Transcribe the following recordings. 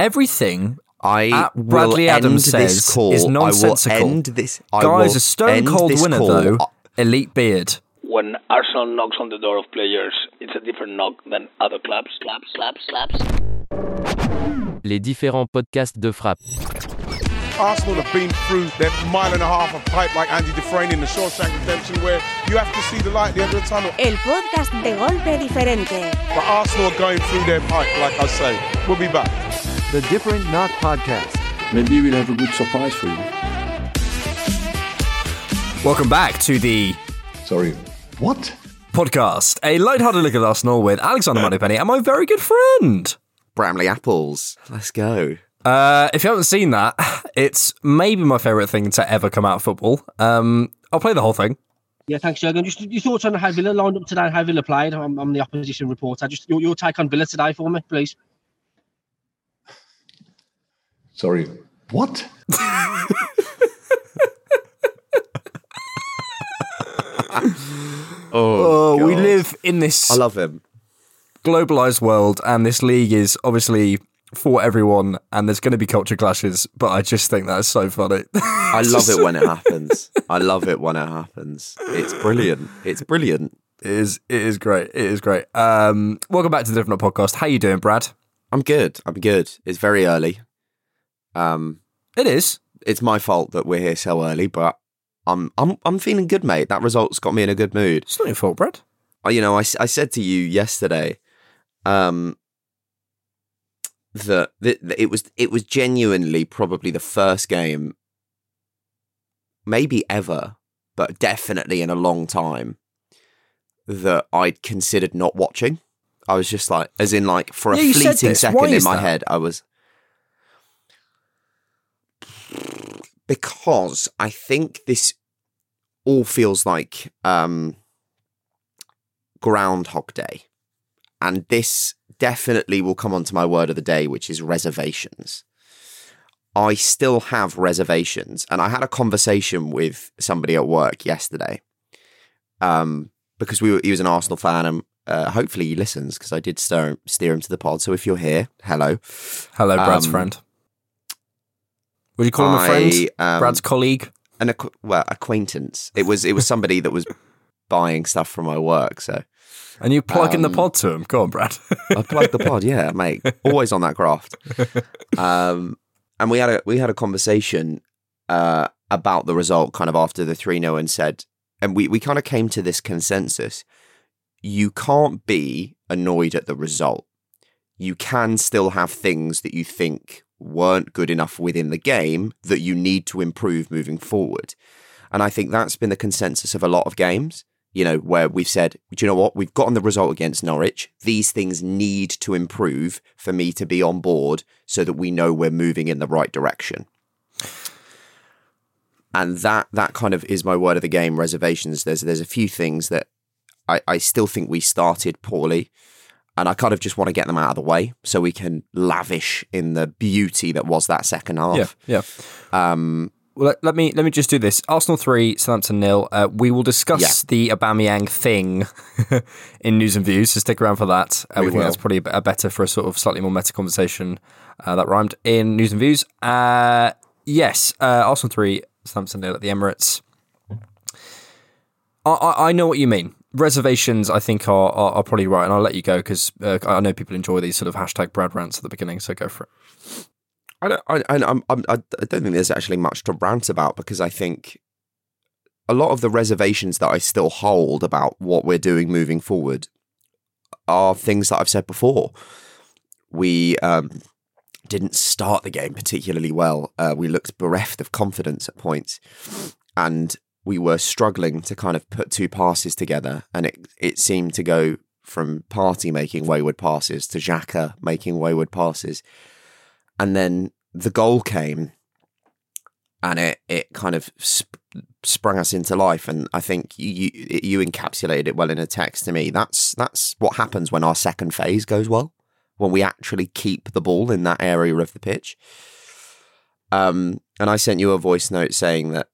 Everything I at will Bradley end Adams this says call. is I will nonsensical. end this. I Guys, will a stone end cold winner call. though. Elite beard. When Arsenal knocks on the door of players, it's a different knock than other clubs. Claps, claps, claps. Les différents podcasts de frappe. Arsenal have been through their mile and a half of pipe like Andy Dufresne in the Shawshank Redemption where you have to see the light at the end of the tunnel. El podcast de golpe diferente. But Arsenal are going through their pipe, like I say. We'll be back. The Different Knock Podcast. Maybe we'll have a good surprise for you. Welcome back to the Sorry. What? podcast, a light-hearted look at Arsenal with Alexander Moneypenny and my very good friend. Bramley apples. Let's go. Uh, if you haven't seen that, it's maybe my favourite thing to ever come out of football. Um, I'll play the whole thing. Yeah, thanks, Jurgen. Just your thoughts on how Villa lined up today and how Villa played. I'm, I'm the opposition reporter. Just your, your take on Villa today for me, please. Sorry. What? Oh, Oh, we live in this I love him. globalized world, and this league is obviously for everyone, and there's going to be culture clashes. But I just think that's so funny. I love it when it happens. I love it when it happens. It's brilliant. It's brilliant. It is. It is great. It is great. Um, welcome back to the Different Podcast. How you doing, Brad? I'm good. I'm good. It's very early. Um, It is. it's my fault that we're here so early, but I'm I'm I'm feeling good, mate. That result's got me in a good mood. It's not your fault, Brad. Uh, You know, I, I said to you yesterday, um, that, that that it was it was genuinely probably the first game, maybe ever, but definitely in a long time, that I'd considered not watching. I was just like, as in like for a Yeah, fleeting. Why second in my that? head, I was because I think this all feels like um, Groundhog Day. And this definitely will come onto my word of the day, which is reservations. I still have reservations. And I had a conversation with somebody at work yesterday um, because we were, he was an Arsenal fan and uh, hopefully he listens because I did steer, steer him to the pod. So if you're here, hello. Hello, Brad's Um, friend. Would you call him a friend? um, Brad's colleague. an acqu- well acquaintance. It was it was somebody that was buying stuff from my work. So And you plugging the um, pod to him. Go on, Brad. I plugged the pod. Yeah, mate, always on that graft. Um, and we had a we had a conversation uh, about the result, kind of after the three 0 and said, and we we kind of came to this consensus: you can't be annoyed at the result. You can still have things that you think weren't good enough within the game that you need to improve moving forward. And I think that's been the consensus of a lot of games, you know, where we've said, do you know what? We've gotten the result against Norwich. These things need to improve for me to be on board so that we know we're moving in the right direction. And that that kind of is my word of the game reservations. There's there's a few things that I, I still think we started poorly. And I kind of just want to get them out of the way so we can lavish in the beauty that was that second half. yeah, yeah. Um, Well, let, let me let me just do this. Arsenal three, Southampton nil. Uh, we will discuss Yeah. the Aubameyang thing in news and views. So stick around for that. Uh, we, We think that's probably a, a better for a sort of slightly more meta conversation uh, that rhymed in news and views. Uh, yes, uh, Arsenal three, Southampton nil at the Emirates. I, I, I know what you mean. Reservations, I think, are, are, are probably right, and I'll let you go because uh, I know people enjoy these sort of hashtag Brad rants at the beginning. So go for it. I don't, I, I, I'm, I'm, don't think there's actually much to rant about because I think a lot of the reservations that I still hold about what we're doing moving forward are things that I've said before. We um, didn't start the game particularly well. Uh, we looked bereft of confidence at points, and we were struggling to kind of put two passes together, and it it seemed to go from Partey making wayward passes to Xhaka making wayward passes. And then the goal came and it, it kind of sp- sprung us into life. And i think you, you you encapsulated it well in a text to me. That's that's what happens when our second phase goes well when we actually keep the ball in that area of the pitch. Um and i sent you a voice note saying that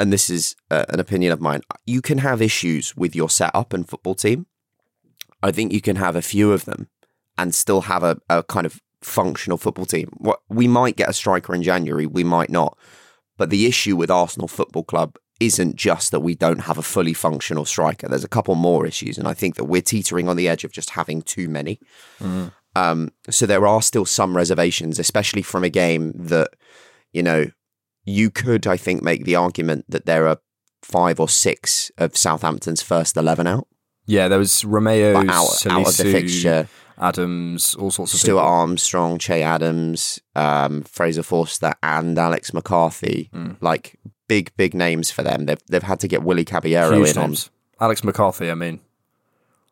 and this is uh, an opinion of mine you can have issues with your setup and football team i think you can have a few of them and still have a, a kind of functional football team. What we might get a striker in January, we might not. But the issue with Arsenal Football Club isn't just that we don't have a fully functional striker. There's a couple more issues, and I think that we're teetering on the edge of just having too many. Um, so there are still some reservations, especially from a game that, you know, you could, I think, make the argument that there are five or six of Southampton's first 11 out, Yeah, there was Romeu, but out, out of the fixture. Adams, all sorts of Stuart people. Armstrong, Che Adams, um, Fraser Forster, and Alex McCarthy. Mm. Like big, big names for them. They've they've had to get Willy Caballero Huge in on. Alex McCarthy, I mean.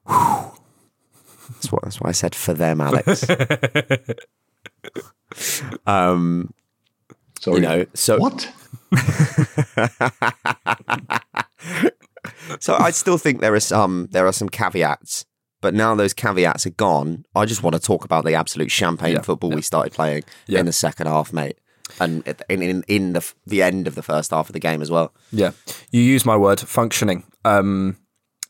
That's what that's why I said for them, Alex. um, Sorry. you know, so What? so I still think there are some there are some caveats, but now those caveats are gone. I just want to talk about the absolute champagne Yeah, football yeah. we started playing Yeah. in the second half, mate, and in in, in the the end of the first half of the game as well. Yeah, you use my word, functioning. Um,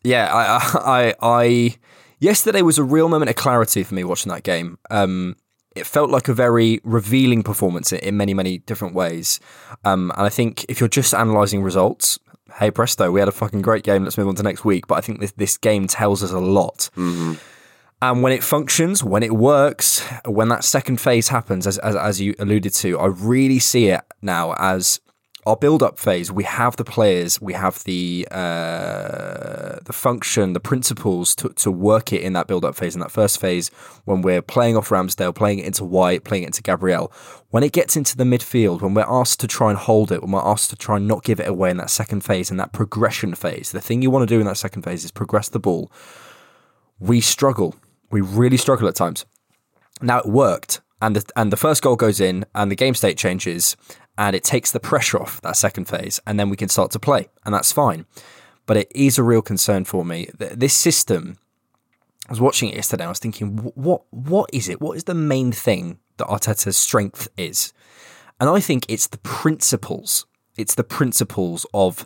yeah, I, I, I, yesterday was a real moment of clarity for me watching that game. Um, it felt like a very revealing performance in, many, many different ways. Um, and I think if you're just analysing results, hey presto, we had a fucking great game. Let's move on to next week. But I think this this game tells us a lot. And when it functions, when it works, when that second phase happens, as, as, as you alluded to, I really see it now as our build-up phase. We have the players, we have the uh, the function, the principles to, to work it in that build-up phase. In that first phase, when we're playing off Ramsdale, playing it into White, playing it into Gabriel. When it gets into the midfield, when we're asked to try and hold it, when we're asked to try and not give it away in that second phase, in that progression phase, the thing you want to do in that second phase is progress the ball we struggle. We really struggle at times. Now it worked, and the and the first goal goes in, and the game state changes, and it takes the pressure off that second phase, and then we can start to play, and that's fine. But it is a real concern for me. Th- This system. I was watching it yesterday. I was thinking, what what is it? What is the main thing that Arteta's strength is? And I think it's the principles. It's the principles of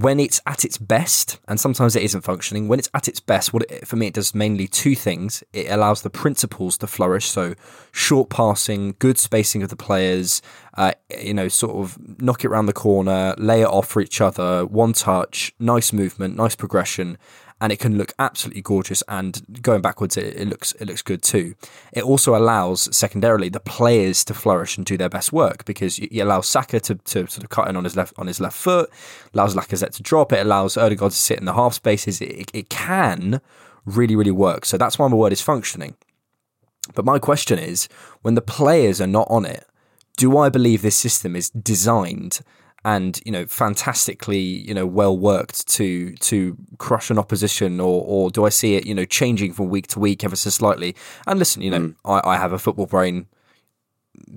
when it's at its best, and sometimes it isn't functioning, when it's at its best, what it, for me it does mainly two things. It allows the principles to flourish, so short passing, good spacing of the players, uh, you know, sort of knock it around the corner, lay it off for each other, one touch, nice movement, nice progression, and it can look absolutely gorgeous. And going backwards, it, it looks it looks good too. It also allows secondarily the players to flourish and do their best work because it allows Saka to, to sort of cut in on his left on his left foot, allows Lacazette to drop. It allows Odegaard to sit in the half spaces. It, it can really really work. So that's why my word is functioning. But my question is, when the players are not on it, do I believe this system is designed and you know fantastically you know well worked to to crush an opposition or or do I see it you know changing from week to week ever so slightly? And listen you know mm. I, I have a football brain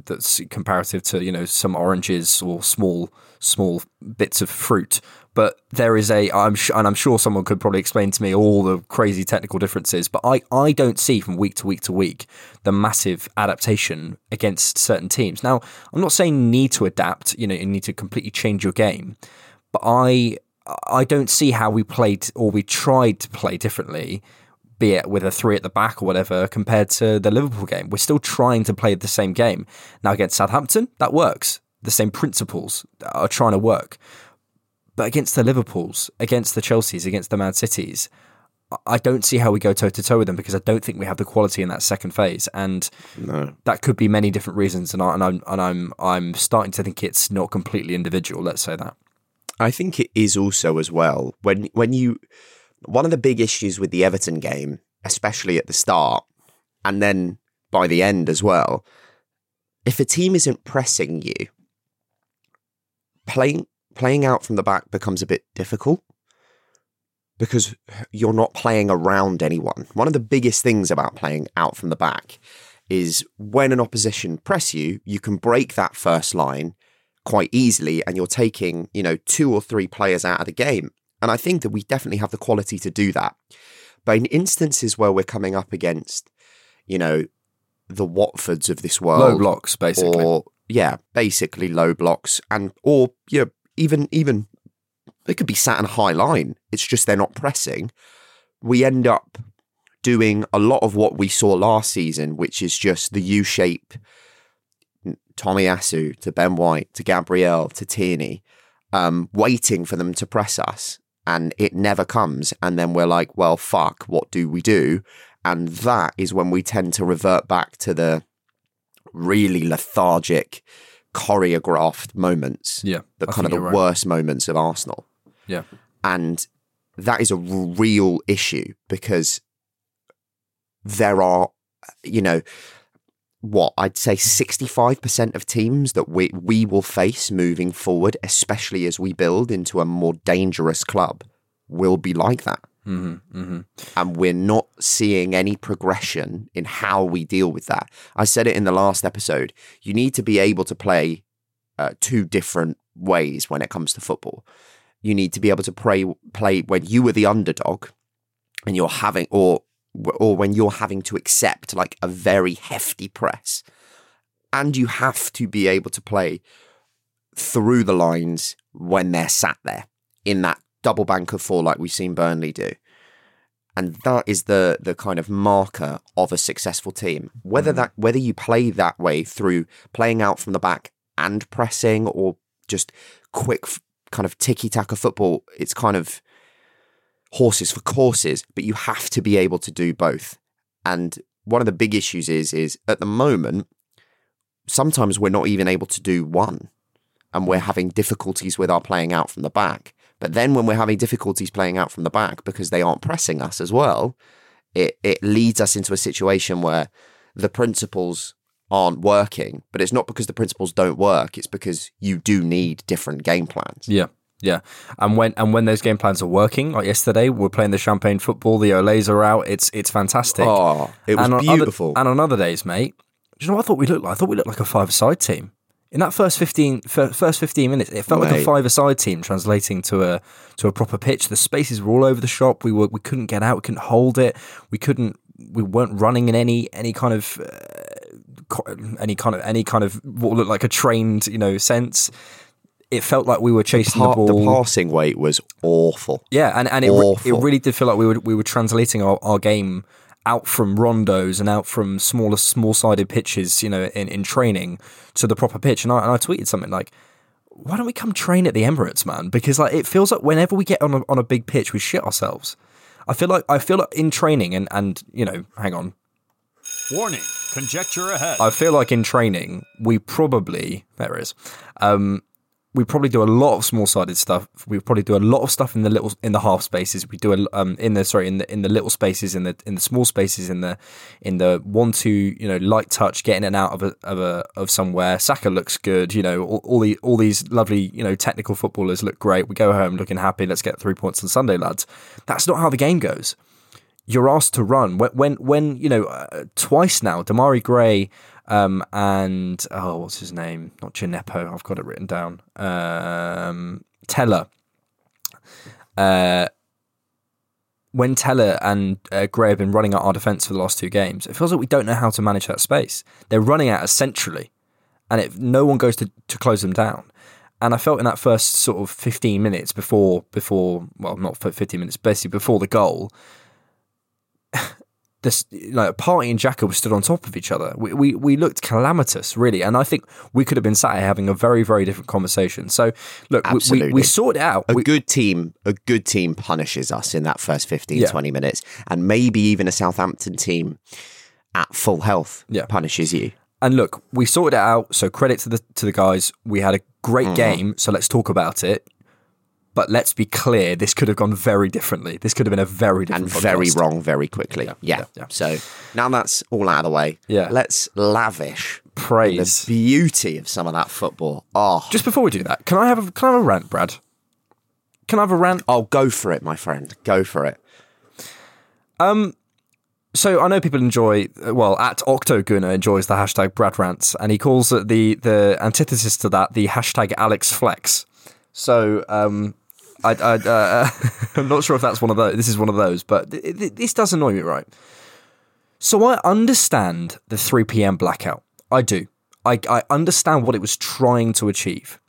that's comparative to you know some oranges or small small bits of fruit but there is a I'm sh- and I'm sure someone could probably explain to me all the crazy technical differences but I I don't see from week to week to week the massive adaptation against certain teams now I'm not saying you need to adapt you know you need to completely change your game but I I don't see how we played or we tried to play differently be it with a three at the back or whatever, compared to the Liverpool game. We're still trying to play the same game. Now, against Southampton, that works. The same principles are trying to work. But against the Liverpools, against the Chelseas, against the Man Cities, I don't see how we go toe to toe with them because I don't think we have the quality in that second phase, and No. that could be many different reasons. And, I, and I'm and I'm I'm starting to think it's not completely individual. Let's say that. I think it is also as well when when you one of the big issues with the Everton game, especially at the start and then by the end as well, if a team isn't pressing you, playing playing out from the back becomes a bit difficult because you're not playing around anyone. One of the biggest things about playing out from the back is when an opposition press you, you can break that first line quite easily and you're taking, you know, two or three players out of the game. And I think that we definitely have the quality to do that. But in instances where we're coming up against, you know, the Watfords of this world, Low blocks, basically. or yeah, basically low blocks, and or you know, even even they could be sat in a high line. It's just they're not pressing. We end up doing a lot of what we saw last season, which is just the U shape Tomiyasu to Ben White to Gabriel to Tierney, um, waiting for them to press us. And it never comes. And then we're like, well, fuck, what do we do? And that is when we tend to revert back to the really lethargic, choreographed moments. Yeah, The I kind of the right. worst moments of Arsenal. Yeah. And that is a real issue because there are, you know, what I'd say 65% of teams that we, we will face moving forward, especially as we build into a more dangerous club, will be like that. Mm-hmm, mm-hmm. And we're not seeing any progression in how we deal with that. I said it in the last episode. You need to be able to play uh, two different ways when it comes to football. You need to be able to play, play when you were the underdog and you're having, or or when you're having to accept like a very hefty press. And you have to be able to play through the lines when they're sat there in that double bank of four like we've seen Burnley do. And that is the the kind of marker of a successful team. Whether mm. that whether you play that way through playing out from the back and pressing or just quick kind of ticky tack of football, it's kind of horses for courses, but you have to be able to do both. And one of the big issues is is at the moment, sometimes we're not even able to do one, and we're mm. having difficulties with our playing out from the back. But then when we're having difficulties playing out from the back because they aren't pressing us as well, it it leads us into a situation where the principles aren't working. But it's not because the principles don't work; it's because you do need different game plans. Yeah. Yeah, and when and when those game plans are working, like yesterday, we're playing the champagne football. The Olays are out. It's it's fantastic. Oh, it was and beautiful. Other, and on other days, mate, do you know what I thought we looked like? I thought we looked like a five-a-side team. In that first 15, first 15 minutes, it felt like a five-a-side team translating to a to a proper pitch. The spaces were all over the shop. We were we couldn't get out. We couldn't hold it. We couldn't. We weren't running in any any kind of uh, any kind of any kind of what looked like a trained you know sense. It felt like we were chasing the the ball. The passing weight was awful. Yeah, and, and it, re- it really did feel like we were we were translating our, our game out from rondos and out from smaller small sided pitches, you know, in, in training to the proper pitch. And I, and I tweeted something like, "Why don't we come train at the Emirates, man? Because like it feels like whenever we get on a, on a big pitch, we shit ourselves. I feel like I feel like in training and and you know, hang on, Warning, conjecture ahead. I feel like in training, we probably there it is. Um, we probably do a lot of small-sided stuff. We probably do a lot of stuff in the little in the half spaces. We do a um in the sorry in the in the little spaces in the in the small spaces in the in the one two you know light touch getting it out of a of a of somewhere. Saka looks good. You know all, all the all these lovely you know technical footballers look great. We go home looking happy. Let's get three points on Sunday, lads. That's not how the game goes you're asked to run when when, when you know uh, twice now Demarai Gray um, and oh what's his name? Not Gineppo I've got it written down. Um, Tella. Uh, when Tella and uh, Gray have been running at our defence for the last two games it feels like we don't know how to manage that space. They're running at us centrally and it, no one goes to, to close them down. And I felt in that first sort of 15 minutes before before well not for 15 minutes basically before the goal this like Partey and Xhaka were stood on top of each other. We, we we looked calamitous, really, and I think we could have been sat here having a very very different conversation. So look, we, we, we sorted it out. A We- good team, a good team punishes us in that first 15, Yeah. 20 minutes. And maybe even a Southampton team at full health Yeah. punishes you. and look, we sorted it out. So credit to the to the guys. We had a great Mm-hmm. game. So let's talk about it. But let's be clear, this could have gone very differently. This could have been a very different and very wrong very quickly. Yeah, yeah, yeah. So now that's all out of the way. Yeah. Let's lavish Praise. the beauty of some of that football. Oh, Just before we do that, can I have a can I have a rant, Brad? Can I have a rant? oh, go for it, my friend. Go for it. Um, So I know people enjoy well at Octoguna enjoys the hashtag Brad rants and he calls it the the antithesis to that the hashtag Alex Flex. So um, I, I uh, I'm not sure if that's one of those. This is one of those, but th- th- this does annoy me, right? So I understand the 3 p.m. blackout. I do. I I understand what it was trying to achieve,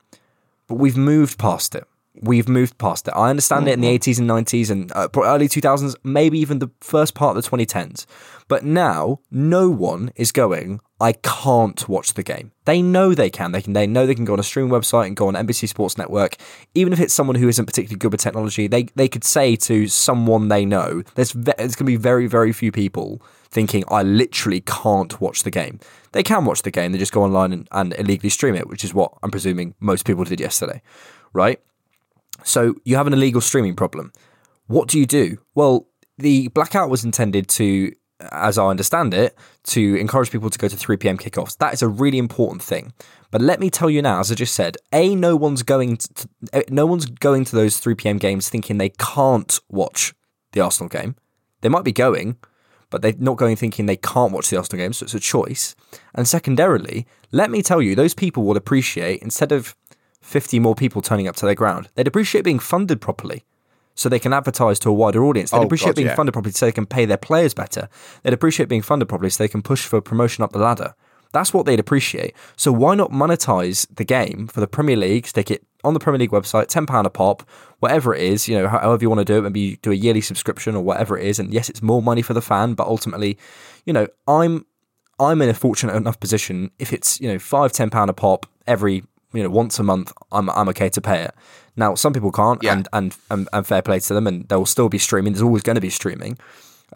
but we've moved past it. We've moved past it. I understand it in the 80s and 90s and uh, early 2000s, maybe even the first part of the 2010s. But now, no one is going, I can't watch the game. They know they can. They can. They know they can go on a streaming website and go on NBC Sports Network. Even if it's someone who isn't particularly good with technology, they, they could say to someone they know, there's, ve- there's going to be very, very few people thinking, I literally can't watch the game. They can watch the game. They just go online and, and illegally stream it, which is what I'm presuming most people did yesterday, right? So you have an illegal streaming problem. What do you do? Well, the blackout was intended to, as I understand it, to encourage people to go to 3 p.m. kickoffs. That is a really important thing. But let me tell you now, as I just said, a no one's going to, eh, no one's going to those 3 p.m. games thinking they can't watch the Arsenal game. They might be going, but they're not going thinking they can't watch the Arsenal game, so it's a choice. And secondarily, let me tell you, those people will appreciate instead of 50 more people turning up to their ground, they'd appreciate being funded properly so they can advertise to a wider audience. They'd Oh, appreciate God, being yeah. funded properly so they can pay their players better. They'd appreciate being funded properly so they can push for promotion up the ladder. That's what they'd appreciate. So why not monetize the game for the Premier League? Stick it on the Premier League website, ten pound a pop, whatever it is. You know, however you want to do it. Maybe you do a yearly subscription or whatever it is. And yes, it's more money for the fan, but ultimately, you know, I'm I'm in a fortunate enough position. If it's you know five ten pound a pop every you know once a month, I'm I'm okay to pay it. Now some people can't, Yeah. and, and and and fair play to them, and they will still be streaming. There's always going to be streaming,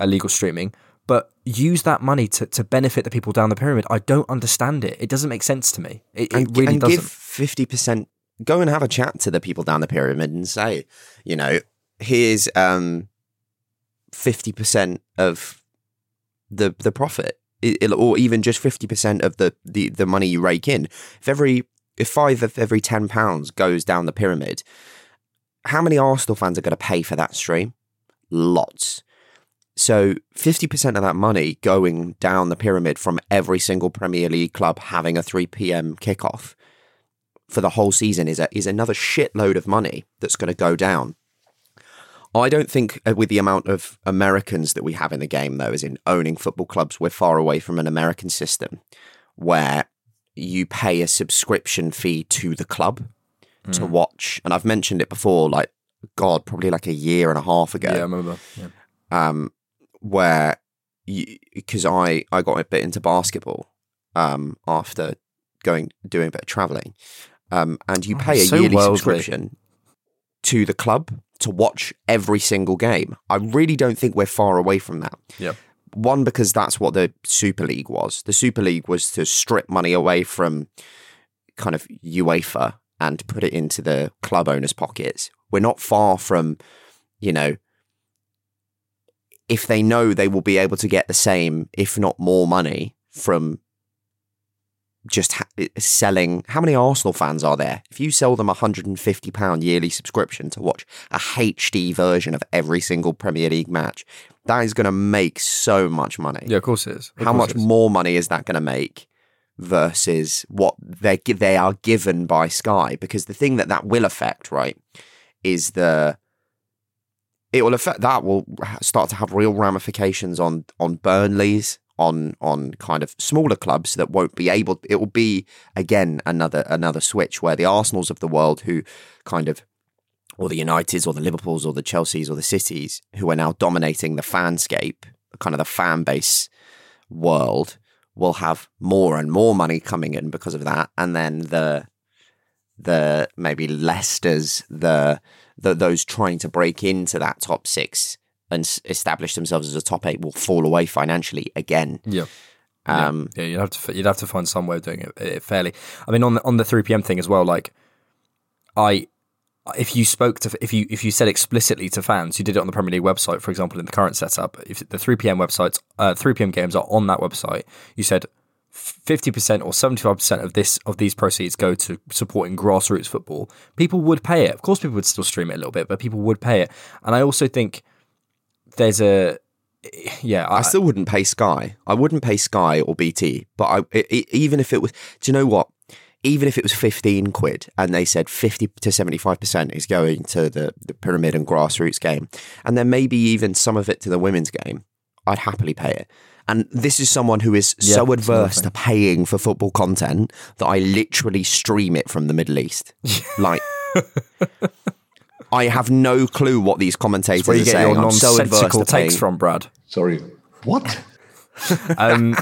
illegal streaming. But use that money to, to benefit the people down the pyramid. I don't understand it. It doesn't make sense to me. It, it really and doesn't. give fifty percent. Go and have a chat to the people down the pyramid and say, you know, here's um fifty percent of the the profit, it- or even just fifty percent of the, the the money you rake in. If every if five of every ten pounds goes down the pyramid, how many Arsenal fans are going to pay for that stream? Lots. So 50% of that money going down the pyramid from every single Premier League club having a 3 p.m. kickoff for the whole season is a, is another shitload of money that's going to go down. I don't think uh, with the amount of Americans that we have in the game though as in owning football clubs we're far away from an American system where you pay a subscription fee to the club to watch and I've mentioned it before like god probably like a year and a half ago yeah, I remember. Yeah. um, where because I I got a bit into basketball um, after going doing a bit of traveling, um, and you Oh, pay a so yearly worldly. subscription to the club to watch every single game. I really don't think we're far away from that. Yeah. One because that's what the Super League was. The Super League was to strip money away from kind of UEFA and put it into the club owners' pockets. We're not far from, you know, if they know they will be able to get the same, if not more money from just ha- eh, selling. How many Arsenal fans are there? If you sell them a £150 yearly subscription to watch a HD version of every single Premier League match, that is going to make so much money. Yeah, of course it is. Of How much is. more money is that going to make versus what they they are given by Sky? Because the thing that that will affect, right, is the it will affect that will start to have real ramifications on on Burnley's on on kind of smaller clubs that won't be able it will be again another another switch where the Arsenals of the world who kind of or the Uniteds or the Liverpools or the Chelseas or the Cities who are now dominating the fanscape kind of the fan base world will have more and more money coming in because of that. And then the the maybe Leicester's the the those trying to break into that top 6 and s- establish themselves as a top 8 will fall away financially again Yeah. um yeah, you'd have to you'd have to find some way of doing it, it fairly. I mean, on the on the three PM thing as well. Like, I if you spoke to if you if you said explicitly to fans, you did it on the Premier League website, for example, in the current setup. If the three PM websites, uh, three PM games are on that website, you said fifty percent or seventy five percent of this of these proceeds go to supporting grassroots football. People would pay it. Of course, people would still stream it a little bit, but people would pay it. And I also think there's a yeah. I still wouldn't pay Sky. I wouldn't pay Sky or BT. But I, i i even if it was, do you know what? Even if it was fifteen quid, and they said fifty to seventy five percent is going to the the pyramid and grassroots game, and then maybe even some of it to the women's game, I'd happily pay it. And this is someone who is Yeah, so adverse to paying for football content that I literally stream it from the Middle East. like, I have no clue what these commentators are saying. I'm so adverse to takes paying- from, Brad. Sorry. What? um,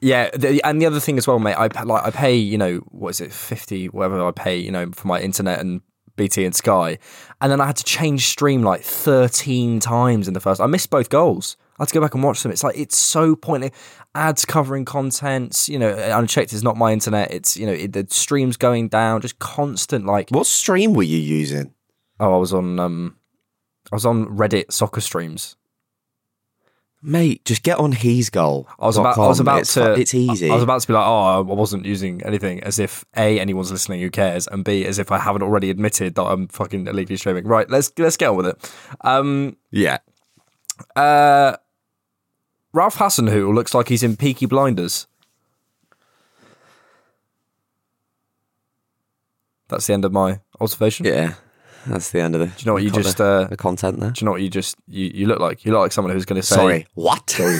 yeah, the, and the other thing as well, mate. I like I pay, you know, what is it, fifty, whatever I pay, you know, for my internet and BT and Sky, and then I had to change stream like thirteen times in the first. I missed both goals. I had to go back and watch them. It's like it's so pointless. Ads covering contents, you know, unchecked is not my internet. It's you know it, the streams going down, just constant like. What stream were you using? Oh, I was on um, I was on Reddit soccer streams. Mate, just get on Hesgoal. I was about, I was about it's, to. It's easy. I was about to be like, oh, I wasn't using anything, as if a anyone's listening who cares, and b as if I haven't already admitted that I'm fucking illegally streaming. Right, let's let's get on with it. Um, yeah. uh, Ralph Hasenhüttl looks like he's in Peaky Blinders. That's the end of my observation. Yeah. That's the end of the. Do you know what you the, just uh, the content there? Do you know what you just you, you look like? You look like someone who's going to say Sorry. What? Sorry.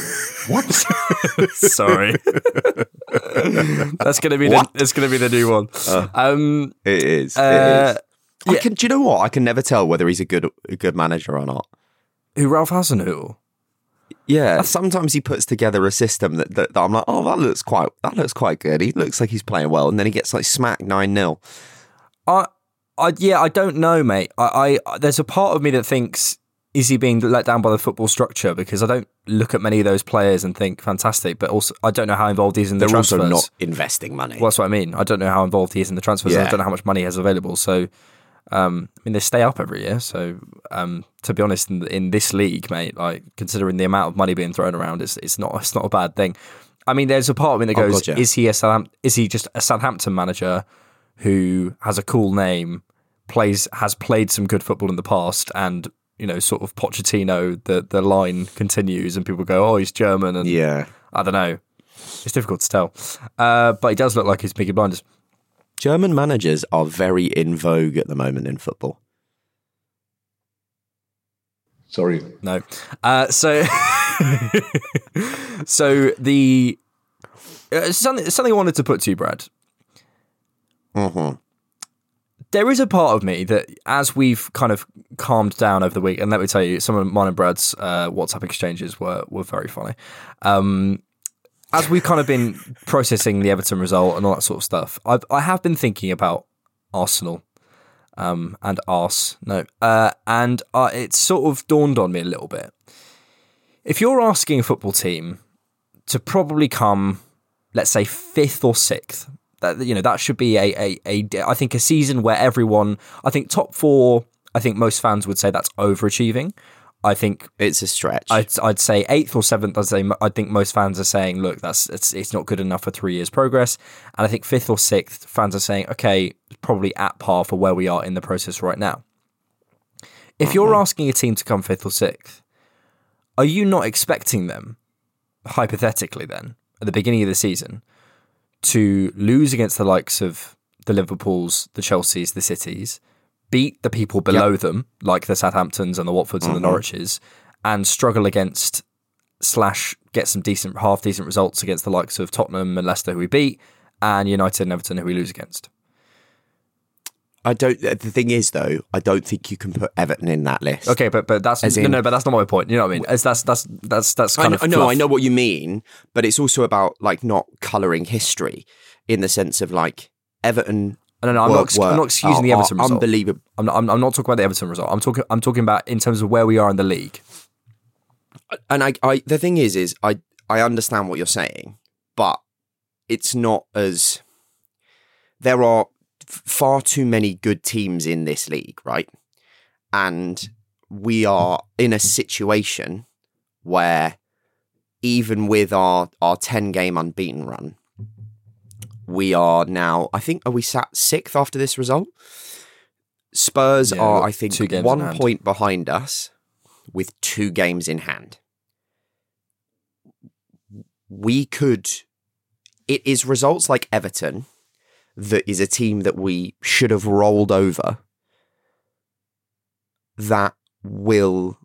What? Sorry. That's gonna be What? the, it's gonna be the new one. um, It is. Uh, it is. I yeah. can. Do you know what? I can never tell whether he's a good a good manager or not. who Ralph Hasenhüttl? Yeah, sometimes he puts together a system that, that, that I'm like, oh, that looks quite that looks quite good. He looks like he's playing well, and then he gets like smacked nine 0 I, I, yeah, I don't know, mate. I, I, there's a part of me that thinks, is he being let down by the football structure? Because I don't look at many of those players and think fantastic, but also I don't know how involved he is in the They're transfers. also not investing money. Well, that's what I mean. I don't know how involved he is in the transfers. and I don't know how much money he has available. So, um, I mean, they stay up every year. So, um, to be honest, in, in this league, mate, like considering the amount of money being thrown around, it's it's not it's not a bad thing. I mean, there's a part of me that Oh, goes, God, yeah. is he a Southampton, is he just a Southampton manager who has a cool name, plays has played some good football in the past, and you know, sort of Pochettino, the the line continues, and people go, oh, he's German, and Yeah, I don't know. It's difficult to tell, uh, but he does look like he's Peaky Blinders. German managers are very in vogue at the moment in football. Sorry. No. Uh, so, so the uh, something something I wanted to put to you, Brad. Hmm There is a part of me that, as we've kind of calmed down over the week, and let me tell you, some of mine and Brad's uh, WhatsApp exchanges were were very funny. Um, as we've kind of been processing the Everton result and all that sort of stuff, I've, I have been thinking about Arsenal um, and Ars. No, uh, and uh, it's sort of dawned on me a little bit. If you're asking a football team to probably come, let's say fifth or sixth, that you know that should be a, a, a I think a season where everyone, I think top four. I think most fans would say that's overachieving. I think It's a stretch. I'd, I'd say eighth or seventh. I'd say I think most fans are saying, look, that's it's, it's not good enough for three years progress. And I think fifth or sixth fans are saying, okay, probably at par for where we are in the process right now. If you're mm-hmm. asking a team to come fifth or sixth, are you not expecting them, hypothetically, then at the beginning of the season, to lose against the likes of the Liverpools, the Chelseas, the Cities, beat the people below them, like the Southamptons and the Watfords and the mm-hmm. Norwiches, and struggle against slash get some decent half decent results against the likes of Tottenham and Leicester who we beat, and United and Everton who we lose against. I don't. The thing is, though, I don't think you can put Everton in that list. Okay, but but that's As no, in- no, but that's not my point. You know what I mean? It's, that's that's that's that's I kind know, of I know. I know what you mean, but it's also about like not colouring history in the sense of like Everton. No, no, I'm were- not. ex- I'm not excusing the Everton result. Unbelievable. I'm not. I'm, I'm not talking about the Everton result. I'm talking. I'm talking about in terms of where we are in the league. And I, I, the thing is, is I, I understand what you're saying, but it's not as there are far too many good teams in this league, right? And we are in a situation where even with our our 10 game unbeaten run, we are now, I think, are we sat sixth after this result? Spurs Yeah, are, I think, one point behind us with two games in hand. We could, it is results like Everton that is a team that we should have rolled over that will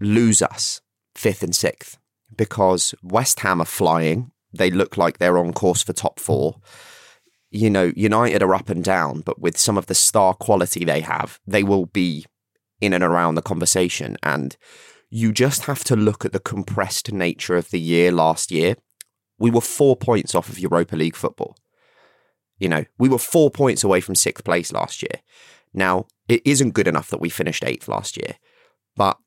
lose us fifth and sixth because West Ham are flying. They look like they're on course for top four. You know, United are up and down, but with some of the star quality they have, they will be in and around the conversation. And you just have to look at the compressed nature of the year last year. We were four points off of Europa League football. You know, we were four points away from sixth place last year. Now, it isn't good enough that we finished eighth last year, but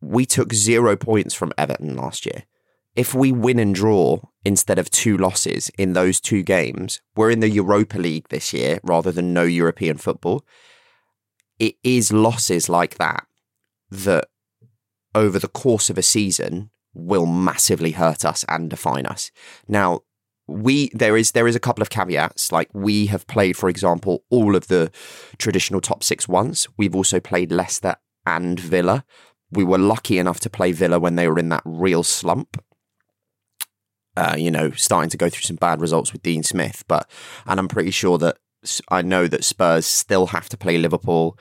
we took zero points from Everton last year. If we win and draw instead of two losses in those two games, we're in the Europa League this year rather than no European football. It is losses like that that over the course of a season will massively hurt us and define us. Now, we there is there is a couple of caveats like we have played for example all of the traditional top 6 once We've also played Leicester and Villa. We were lucky enough to play Villa when they were in that real slump. Uh, you know, starting to go through some bad results with Dean Smith, but and I'm pretty sure that I know that Spurs still have to play Liverpool.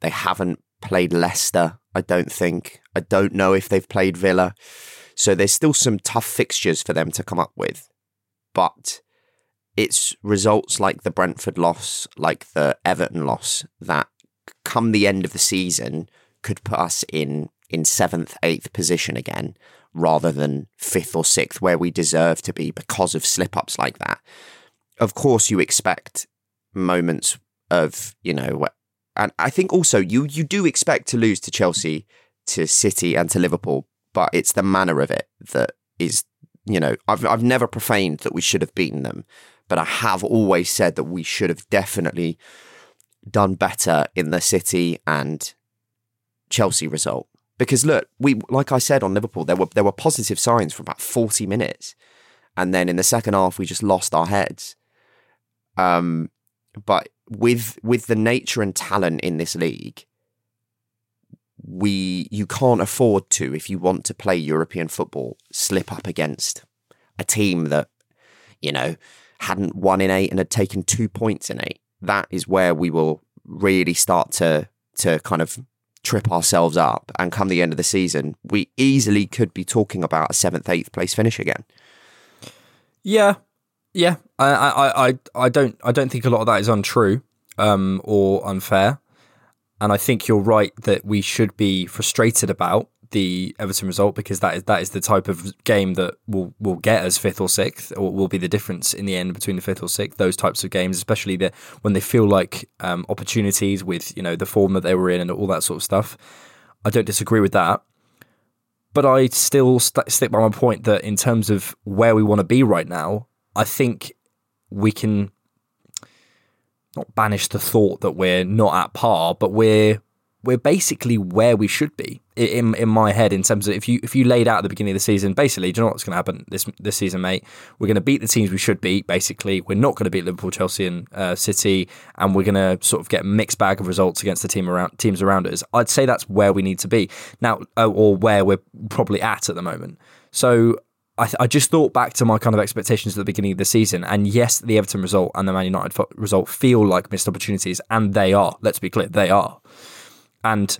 They haven't played Leicester, I don't think. I don't know if they've played Villa. So there's still some tough fixtures for them to come up with. But it's results like the Brentford loss, like the Everton loss, that come the end of the season could put us in in seventh, eighth position again, rather than fifth or sixth, where we deserve to be because of slip ups like that. Of course, you expect moments of you know, and I think also you you do expect to lose to Chelsea, to City, and to Liverpool, but it's the manner of it that is you know I've I've never profaned that we should have beaten them, but I have always said that we should have definitely done better in the City and Chelsea result. Because look, we like I said on Liverpool, there were there were positive signs for about forty minutes, and then in the second half we just lost our heads. Um, but with with the nature and talent in this league, we you can't afford to if you want to play European football slip up against a team that you know hadn't won in eight and had taken two points in eight. That is where we will really start to to kind of trip ourselves up and come the end of the season, we easily could be talking about a seventh, eighth place finish again. Yeah, yeah. I, I, I, I don't, I don't think a lot of that is untrue um, or unfair, and I think you're right that we should be frustrated about the Everton result because that is that is the type of game that will will get us fifth or sixth, or will be the difference in the end between the fifth or sixth. Those types of games, especially the when they feel like um, opportunities with you know the form that they were in and all that sort of stuff. I don't disagree with that, but I still st- stick by my point that in terms of where we want to be right now, I think we can not banish the thought that we're not at par, but we're we're basically where we should be in in my head in terms of if you if you laid out at the beginning of the season, basically, do you know what's going to happen this this season, mate? We're going to beat the teams we should beat. Basically, we're not going to beat Liverpool, Chelsea, and uh, City, and we're going to sort of get a mixed bag of results against the team around teams around us. I'd say that's where we need to be now, uh, or where we're probably at at the moment. So I, I, just thought back to my kind of expectations at the beginning of the season, and yes, the Everton result and the Man United fo- result feel like missed opportunities, and they are. Let's be clear, they are. And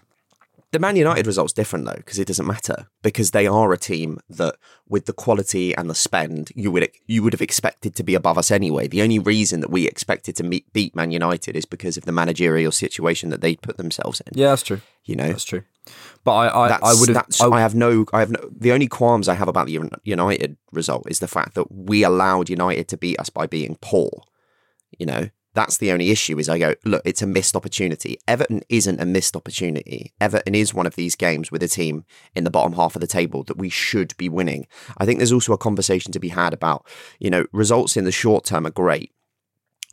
the Man United result's different though because it doesn't matter because they are a team that, with the quality and the spend, you would you would have expected to be above us anyway. The only reason that we expected to meet, beat Man United is because of the managerial situation that they put themselves in. Yeah, that's true. You know, that's true. But I, I, I would have. I, I have no. I have no. The only qualms I have about the United result is the fact that we allowed United to beat us by being poor. You know, that's the only issue is I go, look, it's a missed opportunity. Everton isn't a missed opportunity. Everton is one of these games with a team in the bottom half of the table that we should be winning. I think there's also a conversation to be had about, you know, results in the short term are great.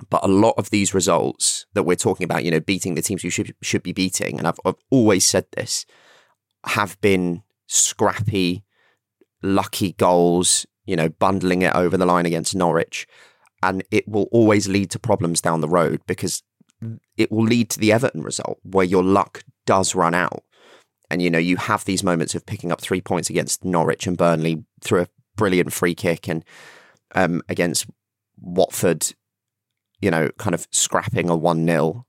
But a lot of these results that we're talking about, you know, beating the teams you should should be beating, and I've, I've always said this, have been scrappy, lucky goals, you know, bundling it over the line against Norwich and it will always lead to problems down the road because it will lead to the Everton result where your luck does run out. And you know, you have these moments of picking up three points against Norwich and Burnley through a brilliant free kick and um, against Watford, you know, kind of scrapping a 1 0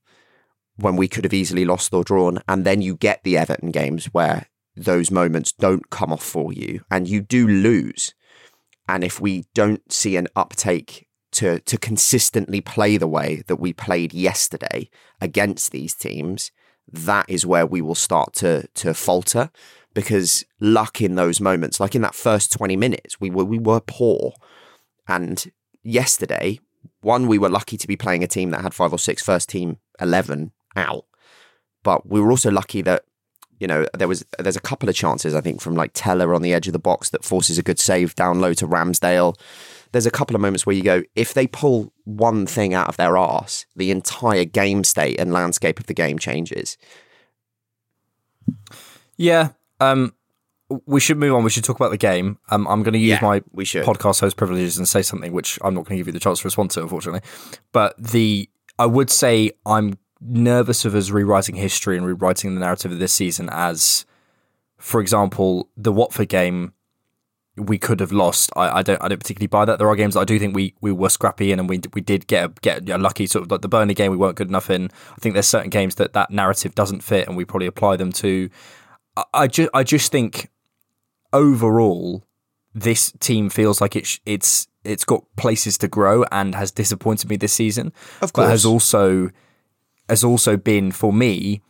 when we could have easily lost or drawn. And then you get the Everton games where those moments don't come off for you and you do lose. And if we don't see an uptake to to consistently play the way that we played yesterday against these teams, that is where we will start to to falter because luck in those moments, like in that first 20 minutes, we were we were poor. And yesterday, one, we were lucky to be playing a team that had five or six first team 11 out. But we were also lucky that, you know, there was there's a couple of chances, I think, from like Tella on the edge of the box that forces a good save down low to Ramsdale. There's a couple of moments where you go, if they pull one thing out of their arse, the entire game state and landscape of the game changes. Yeah. Um, we should move on. We should talk about the game. Um, I'm going to use Yeah, my we should. podcast host privileges and say something which I'm not going to give you the chance to respond to, unfortunately. But the I would say I'm nervous of us rewriting history and rewriting the narrative of this season as, for example, the Watford game we could have lost. I, I don't I don't particularly buy that. There are games that I do think we, we were scrappy in and we we did get a, get a lucky sort of like the Burnley game we weren't good enough in. I think there's certain games that that narrative doesn't fit and we probably apply them to. I, I just I just think overall this team feels like it's it's it's got places to grow and has disappointed me this season. Of but has also has also been for me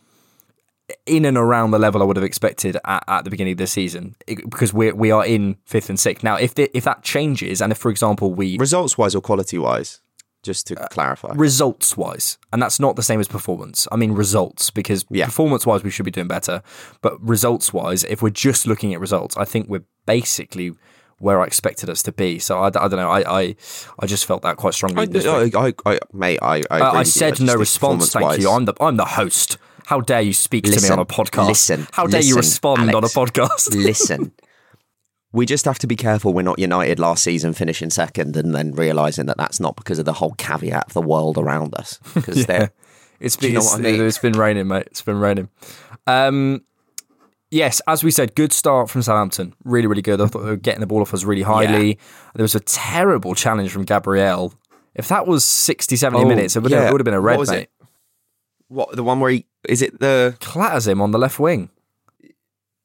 in and around the level I would have expected at, at the beginning of the season It- because we we are in fifth and sixth now. If the, if that changes and if for example we Results wise or quality wise, just to clarify. results wise, and that's not the same as performance. I mean results because Yeah. performance wise we should be doing better, but results wise, if we're just looking at results, I think we're basically where I expected us to be. So I, I don't know. I, I I just felt that quite strongly. I, this I. I, I, mate, I, I, Uh, I said no response. Thank you. I'm the I'm the host. How dare you speak to me on a podcast? listen, How dare you respond Alex. on a podcast? Listen, we just have to be careful. We're not United last season finishing second and then realizing that that's not because of the whole caveat of the world around us. Because they're It's been it's, I mean? it's been raining, mate. It's been raining. Um, yes, as we said, good start from Southampton. Really, really good. I thought they were getting the ball off us really highly. There was a terrible challenge from Gabriel. If that was 60, 70 Oh, minutes, it would, yeah. have, it would have been a What red, it? mate. what the one where he is it the Clatters him on the left wing.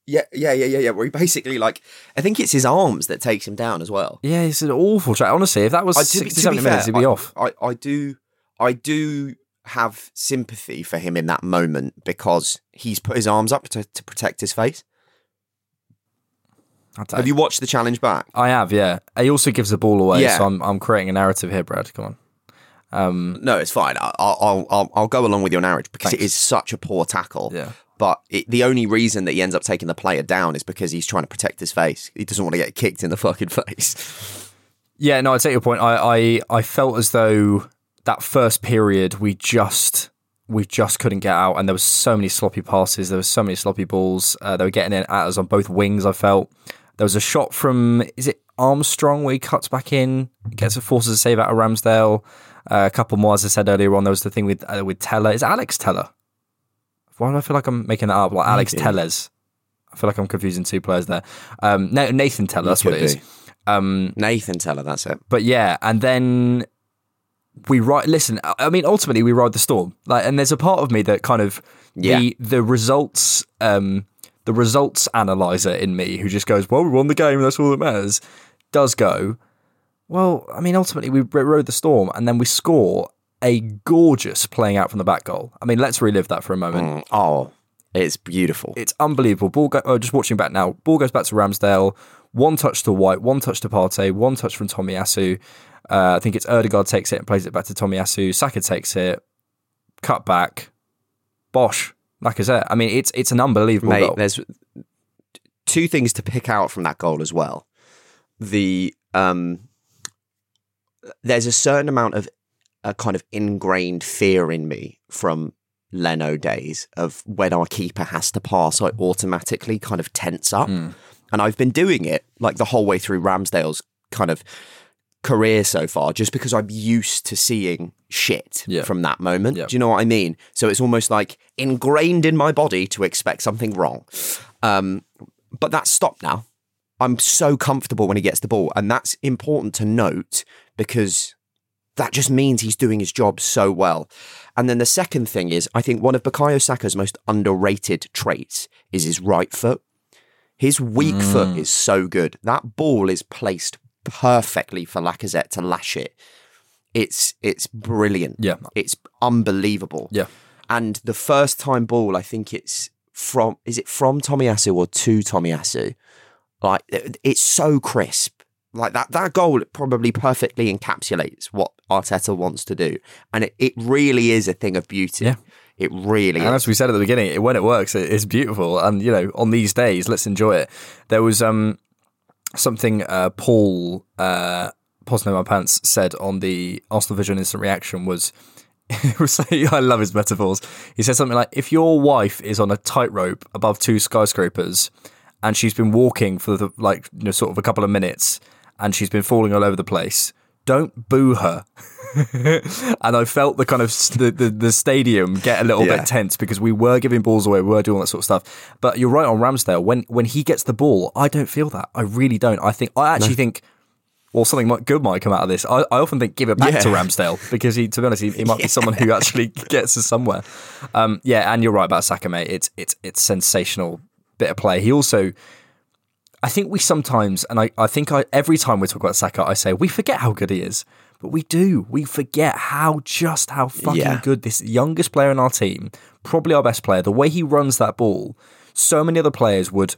Yeah yeah yeah yeah yeah where he basically like I think it's his arms that takes him down as well. Yeah, it's an awful track. Honestly, if that was I- to 60, to be 70 minutes, he'd be I, off. I, I do I do have sympathy for him in that moment because he's put his arms up to, to protect his face. Have you watched the challenge back? I have, yeah. He also gives the ball away, Yeah. so I'm, I'm creating a narrative here, Brad. Come on. Um, No, it's fine. I- I'll I'll I'll, I'll go along with your narrative because it Thanks. is such a poor tackle. Yeah. But it, the only reason that he ends up taking the player down is because he's trying to protect his face. He doesn't want to get kicked in the fucking face. Yeah, no, I take your point. I, I, I felt as though that first period we just we just couldn't get out, and there was so many sloppy passes. There was so many sloppy balls. Uh, they were getting in at us on both wings. I felt there was a shot from is it Armstrong where he cuts back in, gets a forces a save out of Ramsdale. Uh, a couple more, as I said earlier on. There was the thing with uh, with Tella. Is Alex Telles? Why do I feel like I'm making that up? Like Alex Maybe. Telles. I feel like I'm confusing two players there. Um, no, Nathan Tella. That's what it could is. Um, Nathan Tella, that's it. but yeah, and then we ride. Listen, I I mean, ultimately we ride the storm. Like, and there's a part of me that kind of Yeah. the the results, um, the results analyzer in me who just goes, "Well, we won the game. That's all that matters." Does go. Well, I mean, ultimately we rode the storm, and then we score a gorgeous playing out from the back goal. I mean, let's relive that for a moment. Mm, oh, it's beautiful. It's unbelievable. Ball go- oh, just watching back now. Ball goes back to Ramsdale. One touch to White, one touch to Partey, one touch from Tomiyasu. Uh, I think it's Odegaard takes it and plays it back to Tomiyasu. Saka takes it, cut back. Bosh, Lacazette. I mean, it's it's an unbelievable Mate, goal. there's two things to pick out from that goal as well. The um, there's a certain amount of a kind of ingrained fear in me from Leno days of when our keeper has to pass, I automatically kind of tense up, and I've been doing it like the whole way through Ramsdale's kind of career so far, just because I'm used to seeing shit Yeah. from that moment. Yeah. Do you know what I mean? So it's almost like ingrained in my body to expect something wrong. Um, but that's stopped now. I'm so comfortable when he gets the ball, and that's important to note because that just means he's doing his job so well. And then the second thing is, I think one of Bukayo Saka's most underrated traits is his right foot. His weak Mm. foot is so good. That ball is placed perfectly for Lacazette to lash it. It's it's brilliant. Yeah. It's unbelievable. Yeah. and the first time ball, I think it's from is it from Tomiyasu or to Tomiyasu? Like it's so crisp. Like that that goal probably perfectly encapsulates what Arteta wants to do. And it, it really is a thing of beauty. Yeah. It really And is. as we said at the beginning, it, when it works, it, it's beautiful. And you know, on these days, let's enjoy it. There was um something uh, Paul uh, Posno my pants said on the Arsenal Vision instant reaction was. it was I love his metaphors. He said something like, "If your wife is on a tightrope above two skyscrapers, and she's been walking for the, like you know sort of a couple of minutes, and she's been falling all over the place, don't boo her." and I felt the kind of the, the, the stadium get a little Yeah. bit tense because we were giving balls away, we were doing all that sort of stuff. But you're right on Ramsdale. When when he gets the ball, I don't feel that. I really don't. I think I actually think. Well, something might, good might come out of this. I, I often think give it back to Ramsdale because he, to be honest, he, he might be someone who actually gets us somewhere. Um, yeah, and you're right about Saka, mate. It's it's it's sensational bit of play. He also, I think we sometimes, and I, I think I every time we talk about Saka, I say we forget how good he is, but we do. We forget how just how fucking Yeah. good this youngest player in our team, probably our best player, the way he runs that ball. So many other players would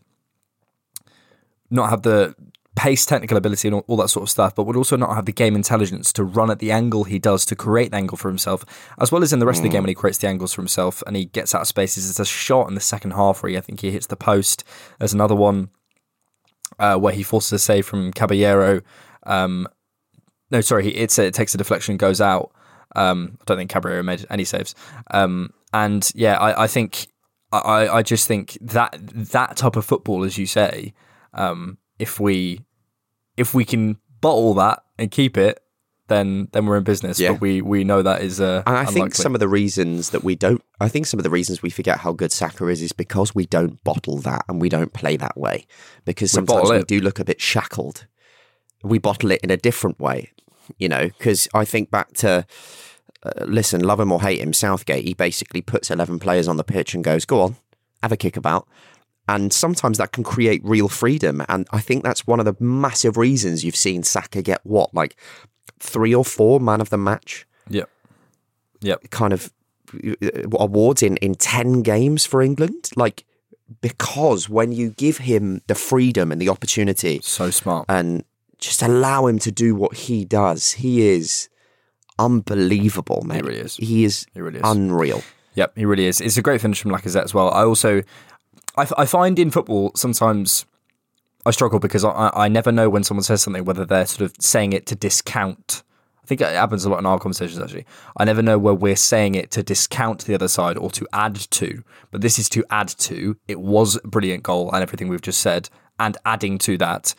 not have the pace, technical ability, and all, all that sort of stuff, but would also not have the game intelligence to run at the angle he does to create the angle for himself, as well as in the rest of the game mm. when he creates the angles for himself and he gets out of spaces. There's a shot in the second half where he, I think he hits the post. There's another one uh, where he forces a save from Caballero. Um, no, sorry, it's it takes a deflection, goes out. Um, I don't think Caballero made any saves. Um, and yeah, I, I think I, I just think that that type of football, as you say, um, if we if we can bottle that and keep it, then then we're in business. Yeah. But we we know that is uh, And I think some of the reasons that we don't, I think some of the reasons we forget how good Saka is is because we don't bottle that and we don't play that way. Because We sometimes we do look a bit shackled. We bottle it in a different way, you know, because I think back to, uh, listen, love him or hate him, Southgate, he basically puts 11 players on the pitch and goes, go on, have a kick about. And sometimes that can create real freedom. And I think that's one of the massive reasons you've seen Saka get what, like three or four man of the match Yep. Yep. kind of uh, awards in in 10 games for England like because when you give him the freedom and the opportunity So smart. and just allow him to do what he does he is unbelievable mate He really is. he is He really is. unreal Yep, he really is. It's a great finish from Lacazette as well. I also, I, I find in football sometimes I struggle because I, I never know when someone says something whether they're sort of saying it to discount. I think it happens a lot in our conversations actually. I never know where we're saying it to discount the other side or to add to. But this is to add to. It was a brilliant goal and everything we've just said, and adding to that.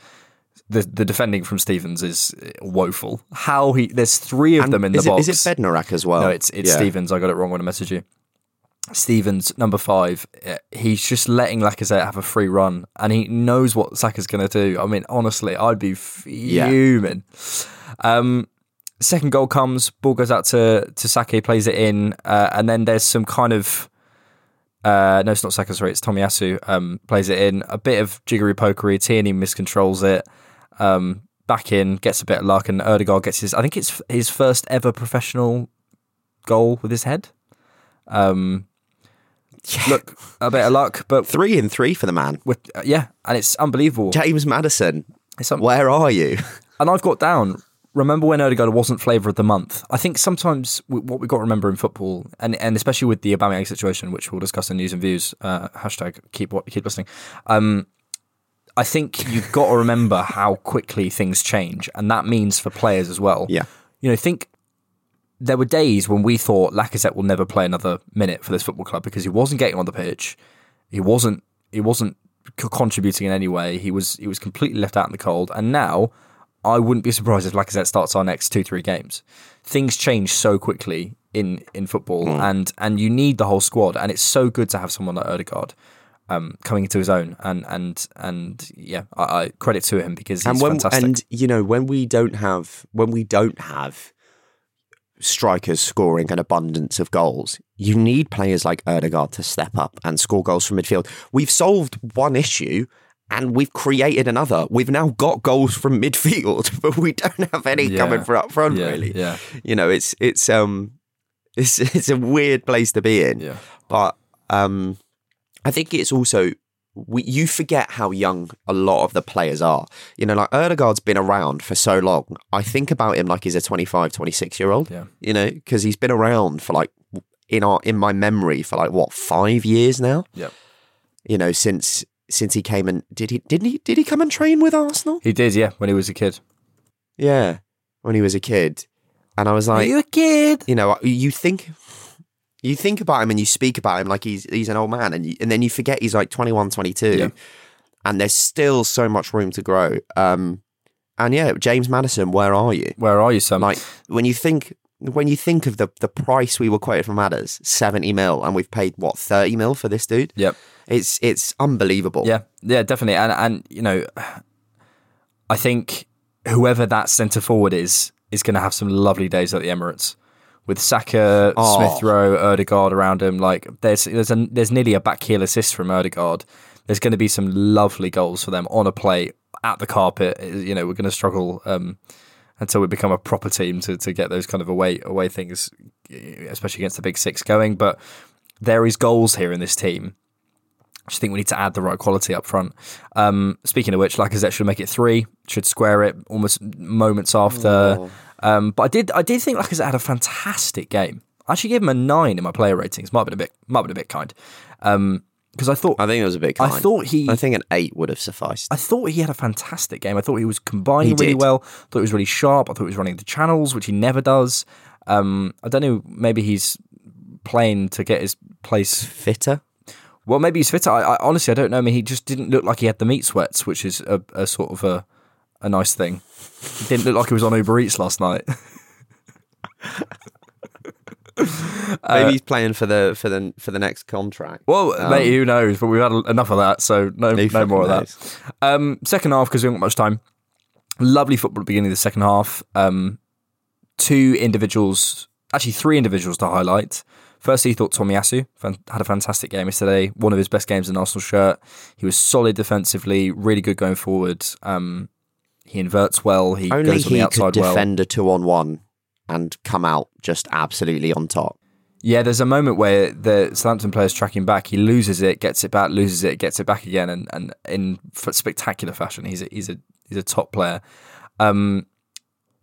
The, the defending from Stephens is woeful. How he there's three of And them in the it, box. is it Bednarek as well No, it's it's Yeah. Stephens. I got it wrong when I messaged you. Stephens, number five, eh, he's just letting Lacazette have a free run, and he knows what Saka's going to do. I mean, honestly, I'd be fuming. Um, second goal comes, ball goes out to to Saka, plays it in, uh, and then there's some kind of uh, no, it's not Saka, sorry, it's Tomiyasu. Um, plays it in a bit of jiggery pokery. Tierney miscontrols it. Um, back in, gets a bit of luck, and Odegaard gets his. I think it's his first ever professional goal with his head. Um, look, a bit of luck, but three in three for the man with uh, yeah, and it's unbelievable. James Maddison It's un- where are you and I've got down. Remember when Odegaard wasn't flavour of the month? I think sometimes w- what we've got to remember in football, and, and especially with the Aubameyang situation, which we'll discuss in news and views. Uh, hashtag keep what keep listening. Um, I think you've got to remember how quickly things change, and that means for players as well. Yeah. you know, think there were days when we thought Lacazette will never play another minute for this football club because he wasn't getting on the pitch, he wasn't he wasn't contributing in any way. He was he was completely left out in the cold, and now I wouldn't be surprised if Lacazette starts our next two three games. Things change so quickly in in football, and and you need the whole squad, and it's so good to have someone like Odegaard. Um, coming into his own and and and yeah, I, I credit to him because he's and when fantastic. and you know when we don't have when we don't have strikers scoring an abundance of goals, you need players like Odegaard to step up and score goals from midfield. We've solved one issue and we've created another. We've now got goals from midfield, but we don't have any Yeah. coming from up front. Yeah, really, yeah. You know, it's it's um, It's it's a weird place to be in. Yeah. But um, I think it's also we, you forget how young a lot of the players are. You know, like Odegaard's been around for so long. I think about him like he's a 25, 26 year old. Yeah. You know, because he's been around for like in our in my memory for like what five years now. Yep. You know, since since he came and did he didn't he did he come and train with Arsenal? He did, yeah, when he was a kid. Yeah, when he was a kid, and I was like, Are you a kid? you know, you think you think about him and you speak about him like he's he's an old man, and you, and then you forget he's like 21, 22, Yeah. and there's still so much room to grow. Um, and yeah, James Maddison, where are you? Where are you, son? Like when you think when you think of the the price we were quoted from Adders, seventy mil, and we've paid what thirty mil for this dude. Yep. It's it's unbelievable. Yeah, yeah, definitely. And and you know, I think whoever that centre forward is is going to have some lovely days at the Emirates with Saka, Oh. Smith Rowe, Odegaard around him. Like there's there's a, there's nearly a back heel assist from Odegaard. There's going to be some lovely goals for them on a plate at the carpet. You know, we're going to struggle um, until we become a proper team to, to get those kind of away away things, especially against the big six going. But there is goals here in this team. I just think we need to add the right quality up front. Um, speaking of which, Lacazette should make it three, should square it almost moments after. Um, but I did, I did think Lacazette had a fantastic game. I actually gave him a nine in my player ratings. Might have been a bit, might have been a bit kind, because I thought, I think it was a bit. I thought he, I think an eight would have sufficed. I thought he had a fantastic game. I thought he was combining He really did. well. I thought he was really sharp. I thought he was running the channels, which he never does. Um, I don't know. Maybe he's playing to get his place Fitter. well, maybe he's fitter. I, I honestly, I don't know. I mean, he just didn't look like he had the meat sweats, which is a, a sort of a a nice thing. He didn't look like he was on Uber Eats last night. Maybe he's playing for the for the for the next contract. well, Um, mate, who knows? But we've had enough of that, so no, no more of knows? that. Um, second half because we haven't got much time. Lovely football at the beginning of the second half. Um, two individuals, actually three individuals to highlight. Firstly, I thought Tomiyasu fan- had a fantastic game yesterday. One of his best games in Arsenal shirt. He was solid defensively, really good going forward. Um, he inverts well. He Only goes on he the could outside well. defend a two on one and come out just absolutely on top. Yeah, there's a moment where the Southampton player's tracking back. He loses it, gets it back, loses it, gets it back again, and, and in spectacular fashion. He's a, he's a he's a top player. Um,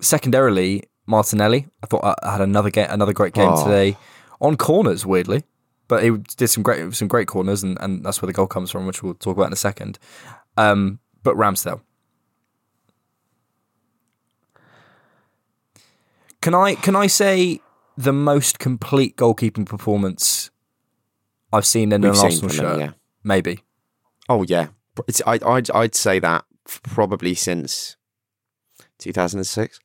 secondarily, Martinelli. I thought I had another game, another great game Oh. today on corners. Weirdly, but he did some great some great corners, and, and that's where the goal comes from, which we'll talk about in a second. Um, but Ramsdale. Can I can I say the most complete goalkeeping performance I've seen in We've an seen Arsenal shirt? yeah. Maybe. Oh yeah, it's, I, I'd I'd say that probably since 2006.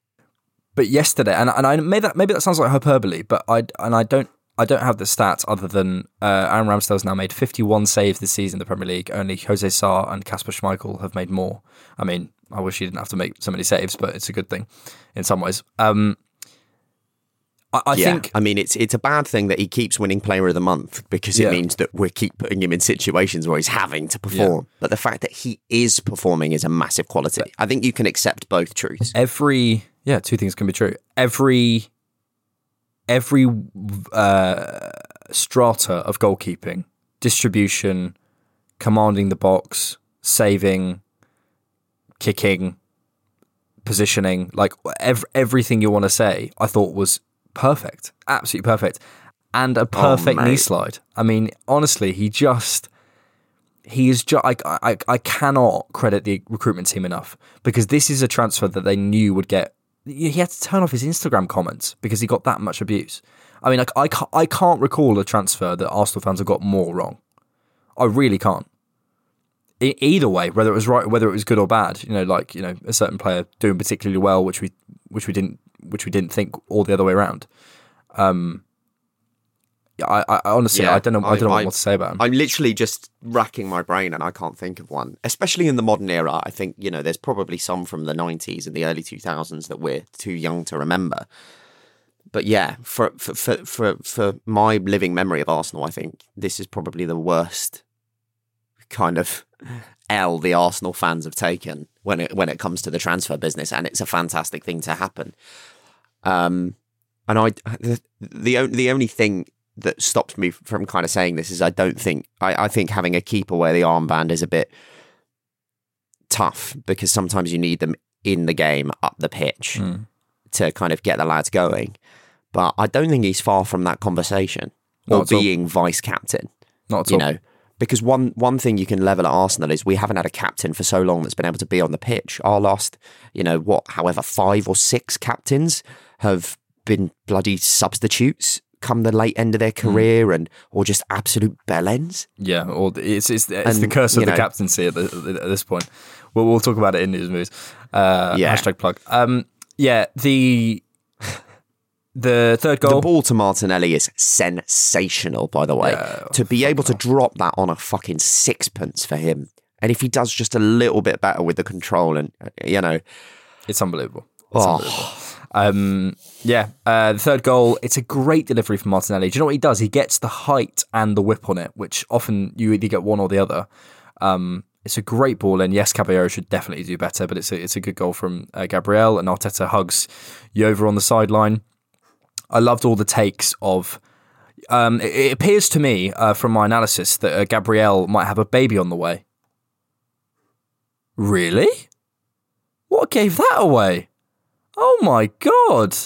But yesterday, and and I maybe that maybe that sounds like hyperbole, but I and I don't I don't have the stats other than uh, Aaron Ramsdale's now made 51 saves this season in the Premier League. Only Jose Sá and Kasper Schmeichel have made more. I mean, I wish he didn't have to make so many saves, but it's a good thing in some ways. Um, I, I yeah, think I mean it's it's a bad thing that he keeps winning Player of the Month because it Yeah. means that we keep putting him in situations where he's having to perform. But the fact that he is performing is a massive quality. I think you can accept both truths. every yeah two things can be true every every uh, strata of goalkeeping distribution commanding the box saving kicking positioning like ev- everything you want to say i thought was perfect absolutely perfect and a oh, perfect knee slide i mean honestly he just he is just I, I I cannot credit the recruitment team enough because this is a transfer that they knew would get he had to turn off his Instagram comments because he got that much abuse. I mean like I can't, I can't recall a transfer that Arsenal fans have got more wrong. I really can't. E- either way, whether it was right, whether it was good or bad, you know, like you know, a certain player doing particularly well, which we which we didn't which we didn't think, all the other way around. Um, yeah, I, I I honestly Yeah, I don't know I, I- don't know I- what to say about him. I'm literally just racking my brain and I can't think of one. Especially in the modern era, I think, you know, there's probably some from the 90s and the early 2000s that we're too young to remember. But yeah, for for for for, for my living memory of Arsenal, I think this is probably the worst kind of L the Arsenal fans have taken when it when it comes to the transfer business and it's a fantastic thing to happen. Um and I the the, the only thing that stops me from kind of saying this is I don't think I, I think having a keeper wear the armband is a bit tough because sometimes you need them in the game up the pitch Mm. to kind of get the lads going. But I don't think he's far from that conversation or Not all. being vice captain. Not at You all. know, because one one thing you can level at Arsenal is we haven't had a captain for so long that's been able to be on the pitch. Our last, you know, what, however, five or six captains have been bloody substitutes come the late end of Hmm. their career and or just absolute bellends. Yeah, or it's it's, it's the curse of the know- captaincy at, the, at this point. We'll, we'll talk about it in news and movies. Uh, Yeah. Hashtag plug. Um, yeah, the the third goal. The ball to Martinelli is sensational, by the way. Yeah, to be able to drop that on a fucking sixpence for him. And if he does just a little bit better with the control and, uh, you know, It's unbelievable. It's Oh. unbelievable. Um, yeah, uh, the third goal. It's a great delivery from Martinelli. Do you know what he does? He gets the height and the whip on it, which often you either get one or the other. Um, it's a great ball, and yes, Caballero should definitely do better, but it's a, it's a good goal from uh, Gabriel, and Arteta hugs you over on the sideline. I loved all the takes of. Um, it, it appears to me uh, from my analysis that uh, Gabriel might have a baby on the way. Really? What gave that away? Oh my god!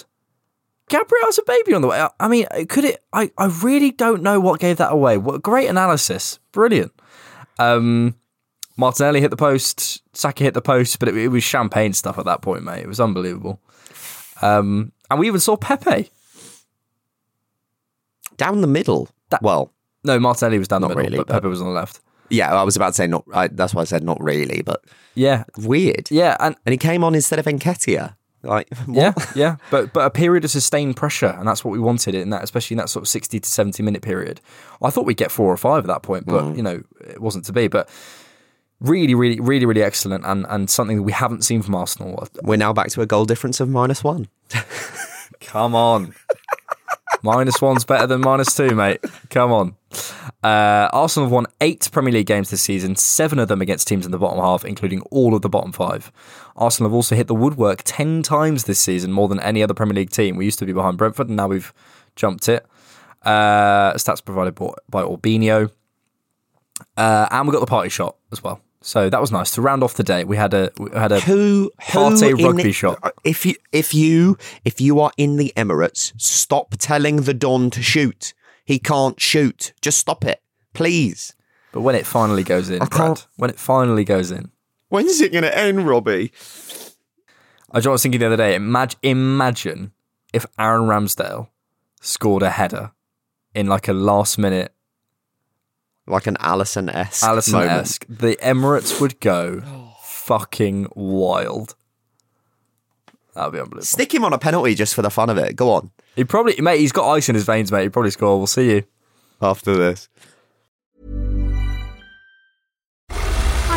Gabriel's a baby on the way. I- I mean, could it? I, I really don't know what gave that away. What great analysis! Brilliant. Um, Martinelli hit the post. Saka hit the post, but it, it was champagne stuff at that point, mate. It was unbelievable. Um, and we even saw Pepe. down the middle. That, well, No, Martinelli was down the middle, really, but but- Pepe was on the left. yeah, I was about to say not. I, that's why I said not really, but Yeah, weird. yeah, and And he came on instead of Nketiah. Like, what? Yeah, yeah, but but a period of sustained pressure, and that's what we wanted in that, especially in that sort of sixty to seventy minute period. I thought we'd get four or five at that point, but Mm. you know it wasn't to be. But really, really, really, really excellent, and and something that we haven't seen from Arsenal. We're now back to a goal difference of minus one. Come on, minus one's better than minus two, mate. Come on. Uh, Arsenal have won eight Premier League games this season, seven of them against teams in the bottom half, including all of the bottom five. Arsenal have also hit the woodwork 10 times this season, more than any other Premier League team. We used to be behind Brentford, and now we've jumped it. Uh, stats provided by, by Orbinho. Uh, and we got the Partey shot as well. So that was nice. To round off the day, we had a we had a Who, who rugby the- shot. If you if you if you are in the Emirates, stop telling the Don to shoot. He can't shoot. Just stop it, please. But when it finally goes in, I Brad, can't- when it finally goes in, When's it going to end, Robbie? I was thinking the other day. Imagine, imagine if Aaron Ramsdale scored a header in like a last minute Like an Alisson esque Alisson moment. esque. The Emirates would go fucking wild. That would be unbelievable. Stick him on a penalty just for the fun of it. Go on. He probably, mate. He's got ice in his veins, mate. He probably score. We'll see you. After this.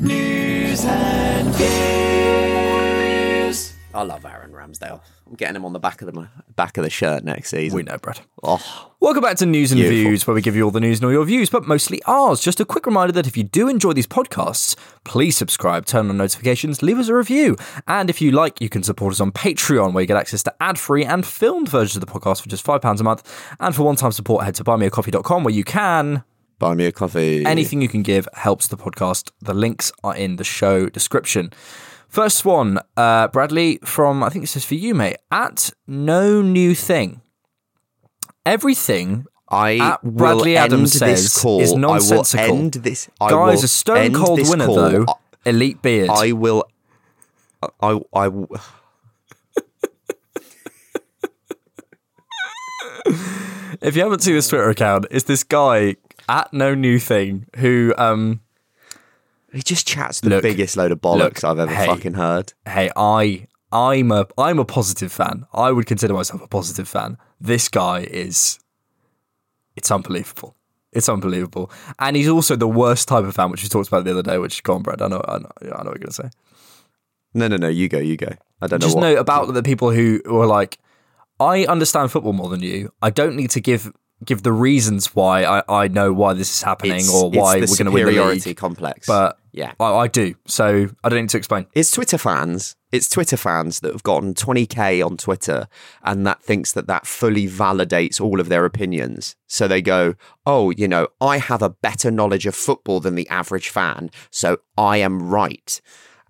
News and views. I love Aaron Ramsdale. I'm getting him on the back of the back of the shirt next season. We know, Brad. Oh, Welcome back to News and Beautiful. Views, where we give you all the news and all your views, but mostly ours. Just a quick reminder that if you do enjoy these podcasts, please subscribe, turn on notifications, leave us a review. And if you like, you can support us on Patreon, where you get access to ad free and filmed versions of the podcast for just £5 a month. And for one time support, head to buymeacoffee.com, where you can. Buy me a coffee. Anything you can give helps the podcast. The links are in the show description. First one, uh, Bradley from, I think this is for you, mate, at No New Thing. Everything I at Bradley Adams says call. is I will end this. I Guys, a stone cold winner call. though. Elite beard. I will. I I will. if you haven't seen this Twitter account, it's this guy at No New Thing who, um, He just chats the Look, biggest load of bollocks look, I've ever hey. fucking heard. hey, I I'm a I'm a positive fan. I would consider myself a positive fan. This guy is it's unbelievable. It's unbelievable. And he's also the worst type of fan, which we talked about the other day, which is gone, Brad. I know I know, I know what you're gonna say. No, no, no. You go. You go. I don't Just know. What, know about the people who were like, I understand football more than you. I don't need to give give the reasons why I, I know why this is happening It's- or why we're going to win the superiority league. complex. But yeah, I, I do. So I don't need to explain. It's Twitter fans. It's Twitter fans that have gotten 20k on Twitter, and that thinks that that fully validates all of their opinions. So they go, "Oh, you know, I have a better knowledge of football than the average fan, so I am right."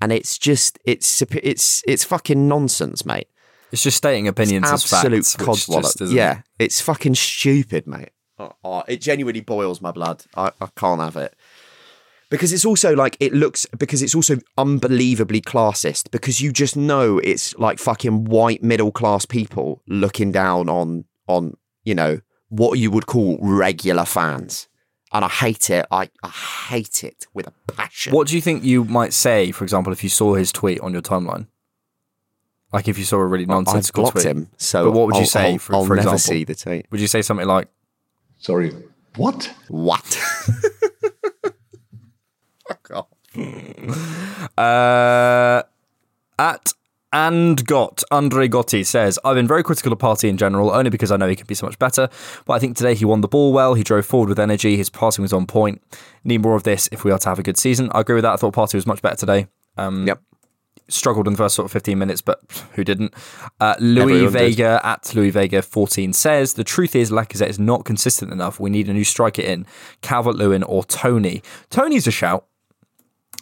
And it's just, it's, it's, it's fucking nonsense, mate. It's just stating opinions as absolute facts. codswallop. Yeah, it's fucking stupid, mate. Oh, oh, it genuinely boils my blood. I, I can't have it. Because it's also like it looks because it's also unbelievably classist because you just know it's like fucking white middle class people looking down on on, you know, what you would call regular fans. And I hate it. I, I hate it with a passion. What do you think you might say, for example, if you saw his tweet on your timeline? Like if you saw a really I've nonsensical blocked tweet. him, so but what would you I'll- say? I'll- for, I'll for never example? see the tweet. Would you say something like, Sorry. What? What? Fuck off. Uh, at and got Andre Gotti says, I've been very critical of Partey in general, only because I know he can be so much better. But I think today he won the ball well. He drove forward with energy. His passing was on point. Need more of this if we are to have a good season. I agree with that. I thought Partey was much better today. Um, yep. Struggled in the first sort of 15 minutes, but who didn't? Uh, Louis Everyone did. Vega at Louis Vega 14 says, The truth is, Lacazette is not consistent enough. We need a new striker in Calvert Lewin or Toney. Toney's a shout.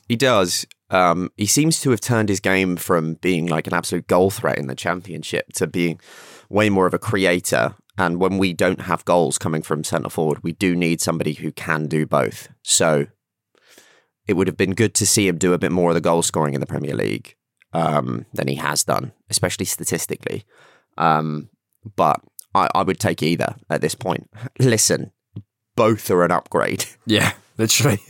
He does. Um, he seems to have turned his game from being like an absolute goal threat in the championship to being way more of a creator. And when we don't have goals coming from centre forward, we do need somebody who can do both. So it would have been good to see him do a bit more of the goal scoring in the Premier League um, than he has done, especially statistically. Um, but I, I would take either at this point. Listen, both are an upgrade. Yeah, literally.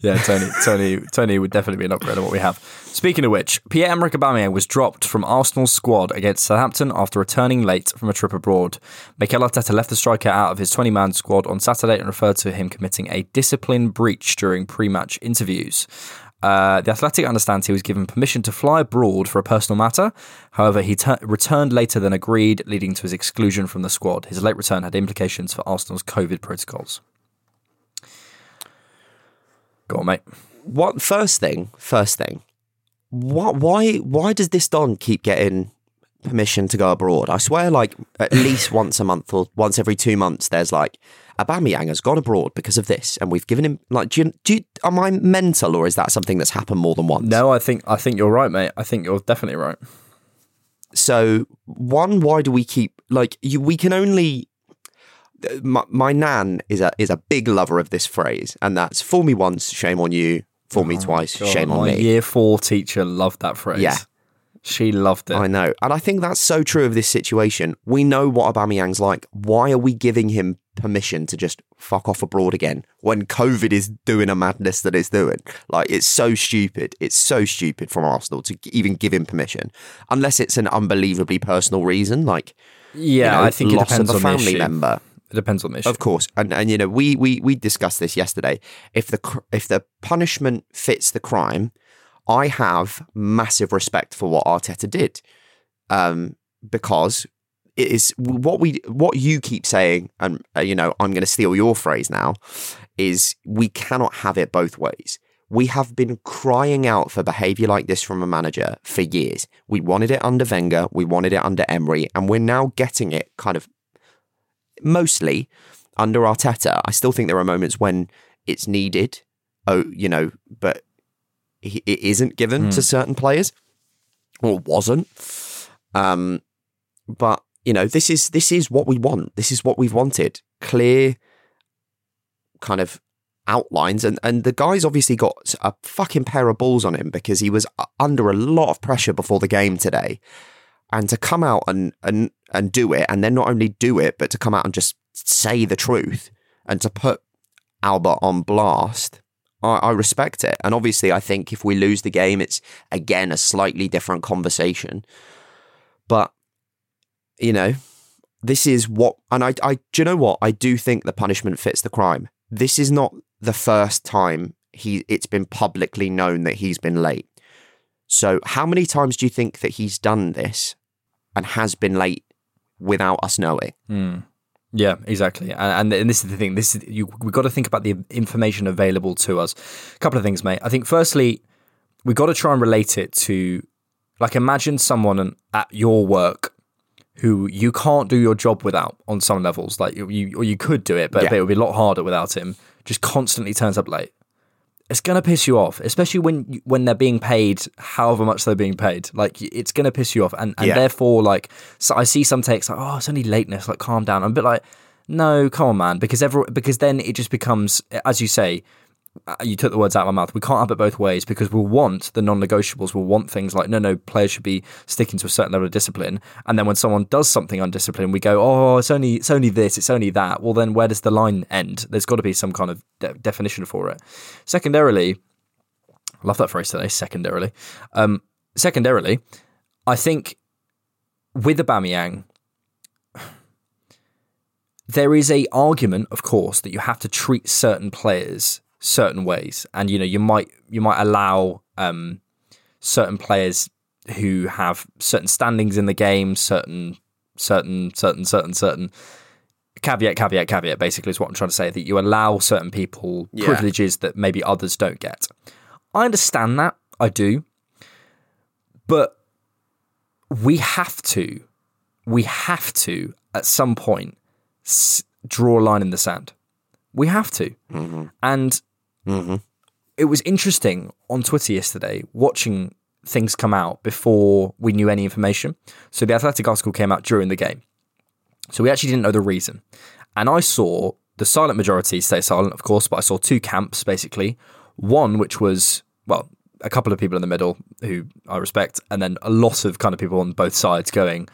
yeah, Toney, Toney, Toney would definitely be an upgrade on what we have. Speaking of which, Pierre-Emerick Aubameyang was dropped from Arsenal's squad against Southampton after returning late from a trip abroad. Mikel Arteta left the striker out of his 20-man squad on Saturday and referred to him committing a discipline breach during pre-match interviews. Uh, the Athletic understands he was given permission to fly abroad for a personal matter. However, he tur returned later than agreed, leading to his exclusion from the squad. His late return had implications for Arsenal's COVID protocols. Go on, mate. What first thing? First thing. What? Why? Why does this Don keep getting permission to go abroad? I swear, like at least once a month or once every two months, there's like Aubameyang has gone abroad because of this, and we've given him like. Do you, do you, am I mental, or is that something that's happened more than once? No, I think I think you're right, mate. I think you're definitely right. So one, why do we keep like you? We can only. My, my nan is a is a big lover of this phrase, and that's "for me once, shame on you; fool me oh, twice, God, shame on my me." year four teacher loved that phrase. Yeah. She loved it. I know. And I think that's so true of this situation. We know what Aubameyang's like. Why are we giving him permission to just fuck off abroad again when COVID is doing a madness that it's doing? Like, it's so stupid. It's so stupid from Arsenal to even give him permission. Unless it's an unbelievably personal reason, like, Yeah, you know, I think it loss depends of a on the family member. It depends on the issue. Of course, and and you know we we we discussed this yesterday. If the if the punishment fits the crime, I have massive respect for what Arteta did, um, because it is what we what you keep saying, and uh, you know I'm going to steal your phrase now, is we cannot have it both ways. We have been crying out for behaviour like this from a manager for years. We wanted it under Wenger, we wanted it under Emery, and we're now getting it kind of mostly under Arteta. I still think there are moments when it's needed. Oh, you know, but he- it isn't given to Hmm. certain players, or wasn't. Um, but you know, this is this is what we want. This is what we've wanted. Clear, kind of outlines, and and the guy's obviously got a fucking pair of balls on him because he was under a lot of pressure before the game today and to come out and and and do it, and then not only do it, but to come out and just say the truth and to put Albert on blast. I, I respect it. And obviously, I think if we lose the game, it's again a slightly different conversation. But, you know, this is what, and I, I, do you know what? I do think the punishment fits the crime. This is not the first time he, it's been publicly known that he's been late. So, how many times do you think that he's done this and has been late without us knowing? Mm. Yeah, exactly. And, and this is the thing. This is you. We've got to think about the information available to us. A couple of things, mate. I think firstly, we've got to try and relate it to, like, imagine someone at your work who you can't do your job without on some levels. Like you, or you could do it, but, Yeah. but it would be a lot harder without him. Just constantly turns up late. It's gonna piss you off, especially when when they're being paid however much they're being paid. Like it's gonna piss you off, and and Yeah. therefore, like, so I see some takes like, oh, it's only lateness. Like, calm down. I'm a bit like, no, come on, man, because every because then it just becomes, as you say, you took the words out of my mouth. We can't have it both ways because we'll want the non-negotiables. We'll want things like no, no, players should be sticking to a certain level of discipline. And then when someone does something undisciplined, we go, oh, it's only it's only this, it's only that. Well, then where does the line end? There's got to be some kind of de- definition for it. Secondarily, I love that phrase today. Secondarily, um, secondarily, I think with the Aubameyang, there is a argument, of course, that you have to treat certain players certain ways, and you know you might you might allow um, certain players who have certain standings in the game, certain certain certain certain certain caveat caveat caveat. Basically, is what I'm trying to say that you allow certain people Yeah. privileges that maybe others don't get. I understand that, I do, but we have to, we have to at some point s- draw a line in the sand. We have to. And Mm-hmm. it was interesting on Twitter yesterday watching things come out before we knew any information. So the Athletic article came out during the game. So we actually didn't know the reason. And I saw the silent majority stay silent, of course, but I saw two camps basically. One, which was, well, a couple of people in the middle who I respect, and then a lot of kind of people on both sides going,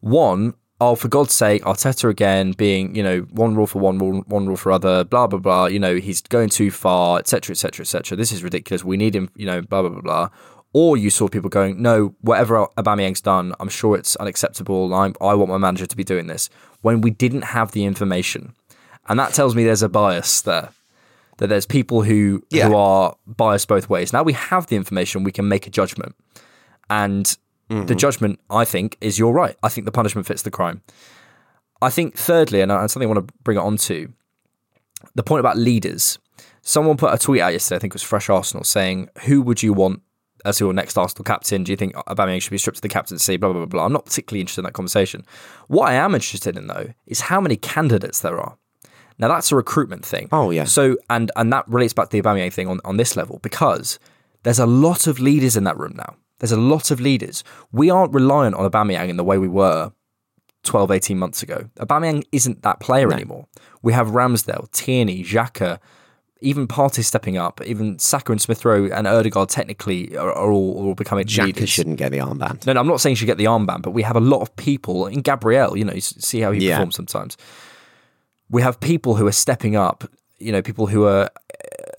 one, oh, for God's sake, Arteta again being, you know, one rule for one rule, one rule for other, blah, blah, blah, you know, he's going too far, etc., etc., etc. This is ridiculous. We need him, you know, blah, blah, blah, blah. Or you saw people going, no, whatever Aubameyang's done, I'm sure it's unacceptable. I'm, I want my manager to be doing this. When we didn't have the information. And that tells me there's a bias there. That there's people who Yeah. who are biased both ways. Now we have the information, we can make a judgment. And the mm-hmm. judgment, I think, is you're right. I think the punishment fits the crime. I think, thirdly, and I- something I want to bring it on to, the point about leaders. Someone put a tweet out yesterday, I think it was Fresh Arsenal, saying, Who would you want as your next Arsenal captain? Do you think Aubameyang should be stripped of the captaincy? Blah, blah, blah, blah. I'm not particularly interested in that conversation. What I am interested in, though, is how many candidates there are. Now, that's a recruitment thing. Oh, yeah. So, and and that relates back to the Aubameyang thing on, on this level because there's a lot of leaders in that room now. There's a lot of leaders. We aren't reliant on Aubameyang in the way we were 12, 18 months ago. Aubameyang isn't that player anymore. We have Ramsdale, Tierney, Xhaka, even Partey stepping up, even Saka and Smith Rowe and Odegaard technically are, are, all, are all becoming Xhaka leaders. shouldn't get the armband. No, no, I'm not saying you should get the armband, but we have a lot of people in Gabriel. You know, you see how he Yeah. performs sometimes. We have people who are stepping up. You know, people who are uh,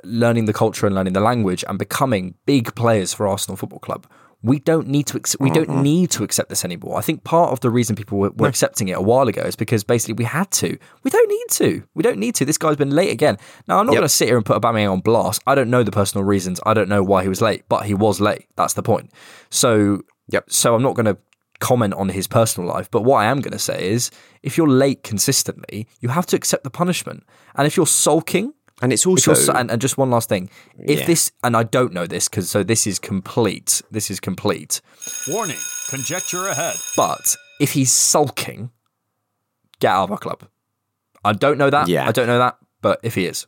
learning the culture and learning the language and becoming big players for Arsenal Football Club. We don't need to. We don't mm-hmm. need to accept this anymore. I think part of the reason people were, were accepting it a while ago is because basically we had to. We don't need to. We don't need to. This guy's been late again. Now I'm not Yep. going to sit here and put Aubameyang on blast. I don't know the personal reasons. I don't know why he was late, but he was late. That's the point. So Yep. so I'm not going to comment on his personal life, but what I am going to say is if you're late consistently, you have to accept the punishment. And if you're sulking, And it's also you're, and, and just one last thing, if Yeah. this, and I don't know this because so this is complete, this is complete, Warning, conjecture ahead. but if he's sulking, get out of our club. I don't know that. Yeah. I don't know that, but if he is,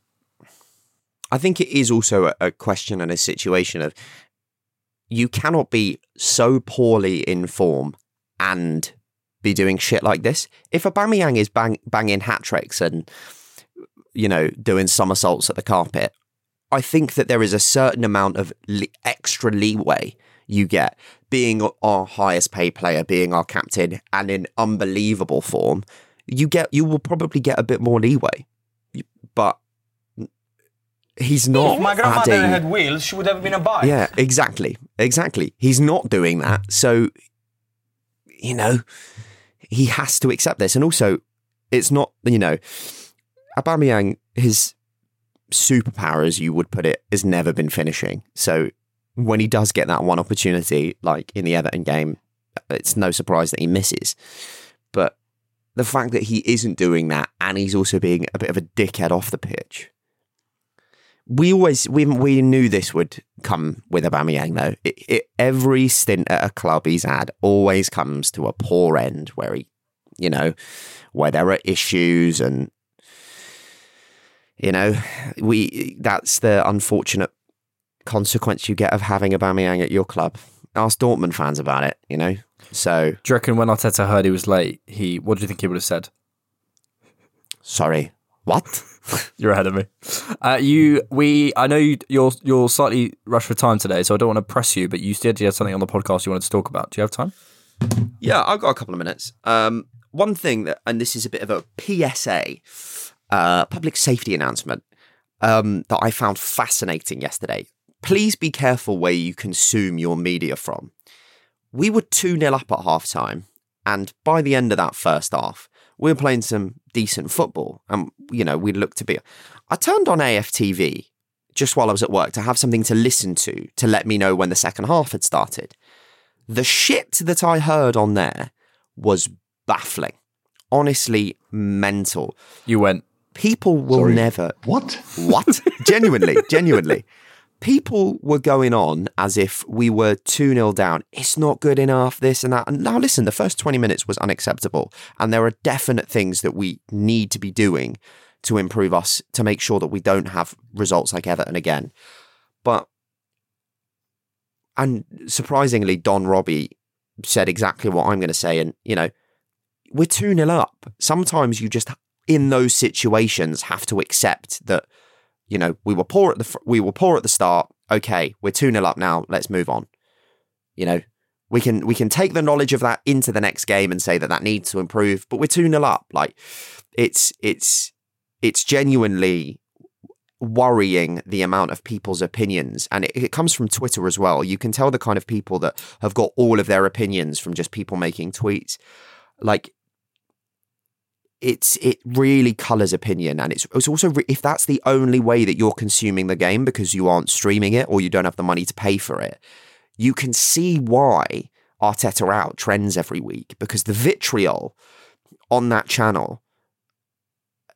I think it is also a, a question and a situation of you cannot be so poorly in form and be doing shit like this. If Aubameyang is bang, banging hat tricks and you know doing somersaults at the carpet, I think that there is a certain amount of le- extra leeway you get being our highest paid player, being our captain, and in unbelievable form. You get you will probably get a bit more leeway, but he's not If my grandmother adding. had wheels, she would have been a bike. Yeah, exactly, exactly. He's not doing that, so you know he has to accept this, and also it's not you know Aubameyang his superpower, as you would put it, has never been finishing. So when he does get that one opportunity, like in the Everton game, it's no surprise that he misses. But the fact that he isn't doing that and he's also being a bit of a dickhead off the pitch. We always we we knew this would come with Aubameyang though. It, it, every stint at a club he's had always comes to a poor end where he, you know, where there are issues and you know we that's the unfortunate consequence you get of having a Aubameyang at your club. Ask Dortmund fans about it, you know. So, Do you reckon when Arteta heard he was late, he what do you think he would have said? sorry, what? You're ahead of me. Uh, you, we, I know you, you're you're slightly rushed for time today, so I don't want to press you, but you said you had something on the podcast you wanted to talk about. Do you have time? Yeah, I've got a couple of minutes. Um, one thing that, and this is a bit of a PSA, uh, public safety announcement, um, that I found fascinating yesterday. Please be careful where you consume your media from. We were 2 0 up at half time, and by the end of that first half, we were playing some decent football, and, you know, we looked to be. I turned on AFTV just while I was at work to have something to listen to to let me know when the second half had started. The shit that I heard on there was baffling. Honestly, mental. You went. People will Sorry. never. What? What? genuinely, genuinely. People were going on as if we were 2 0 down. It's not good enough, this and that. And now, listen, the first 20 minutes was unacceptable. And there are definite things that we need to be doing to improve us to make sure that we don't have results like Everton again. But and surprisingly, Don Robbie said exactly what I'm going to say. And, you know, we're 2 0 up. Sometimes you just, in those situations, have to accept that, you know, we were poor at the, fr- we were poor at the start. Okay, we're 2 0 up now. Let's move on. You know, we can, we can take the knowledge of that into the next game and say that that needs to improve, but we're 2 0 up. Like, it's, it's, it's genuinely worrying the amount of people's opinions and it, it comes from twitter as well you can tell the kind of people that have got all of their opinions from just people making tweets like it's it really colors opinion and it's, it's also re- if that's the only way that you're consuming the game because you aren't streaming it or you don't have the money to pay for it you can see why arteta out trends every week because the vitriol on that channel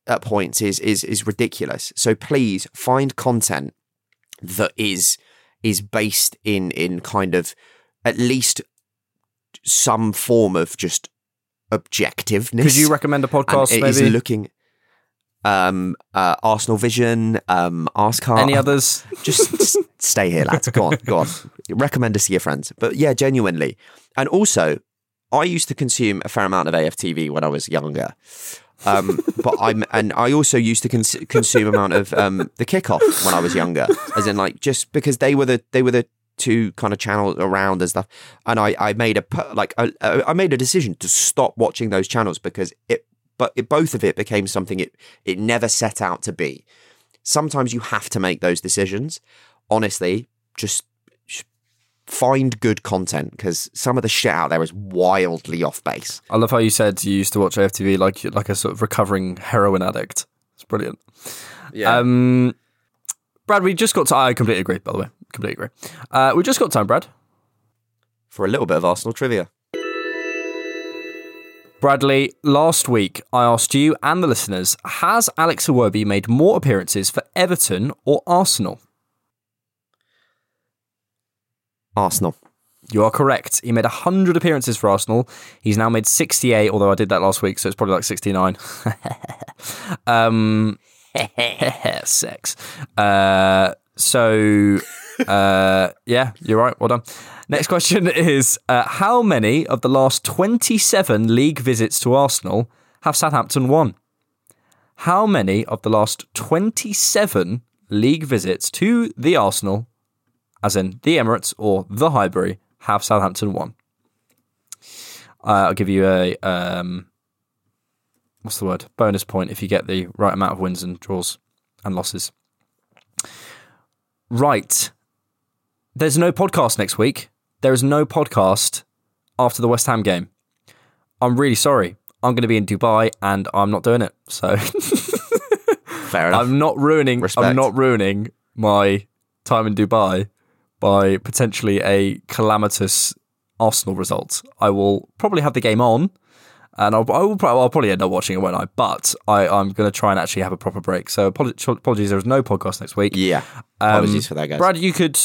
at points is is is ridiculous. So please find content that is is based in in kind of at least some form of just objectiveness. Could you recommend a podcast, And it is maybe? looking um uh Arsenal Vision, um Arsecast. Any others? Just, just stay here, lads. Go on, go on. Recommend us to your friends. But yeah, genuinely. And also, I used to consume a fair amount of AFTV when I was younger. Um, but I'm, and I also used to cons- consume amount of um, the kickoff when I was younger, as in like just because they were the they were the two kind of channels around and stuff. And I I made a like I, I made a decision to stop watching those channels because it, but it, both of it became something it it never set out to be. Sometimes you have to make those decisions. Honestly, just find good content because some of the shit out there is wildly off base. I love how you said you used to watch AFTV like like a sort of recovering heroin addict. It's brilliant. Yeah. Um, Brad, we just got to. I completely agree. By the way, completely agree. Uh, we just got time, Brad. For a little bit of Arsenal trivia. Bradley, last week I asked you and the listeners: Has Alex Iwobi made more appearances for Everton or Arsenal? Arsenal. You are correct. He made 100 appearances for Arsenal. He's now made 68, although I did that last week, so it's probably like 69. um, sex. Uh, so, uh, yeah, you're right. Well done. Next question is uh, How many of the last 27 league visits to Arsenal have Southampton won? How many of the last 27 league visits to the Arsenal, as in the Emirates or the Highbury, have Southampton won? Uh, I'll give you a um, what's the word bonus point if you get the right amount of wins and draws and losses. right. There's no podcast next week. There is no podcast after the West Ham game. I'm really sorry. I'm going to be in Dubai and I'm not doing it. So Fair enough. I'm not ruining. Respect. I'm not ruining my time in Dubai by potentially a calamitous Arsenal result. I will probably have the game on, and I'll, I will probably, I'll probably end up watching it, won't I? But I, I'm going to try and actually have a proper break. So apologies, apologies there is no podcast next week. yeah. Um, apologies for that, guys. Brad, you could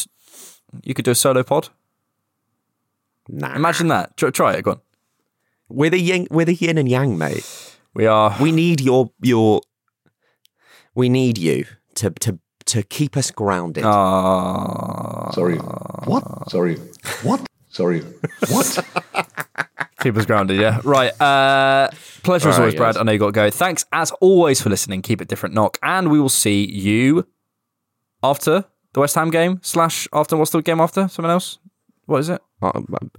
you could do a solo pod. Nah. Imagine that. Try, try it. Go on. We're the yin, we're the yin and yang, mate. We are. We need your your. We need you to to to keep us grounded. Ah, Sorry. What? Sorry. What? Sorry. What? Keep us grounded, yeah. Right. Uh, pleasure as All right, always, Brad. guys. I know you got to go. Thanks as always for listening. Keep it different, knock, and we will see you after the West Ham game. Slash after what's the game after? Someone else? What is it? Uh,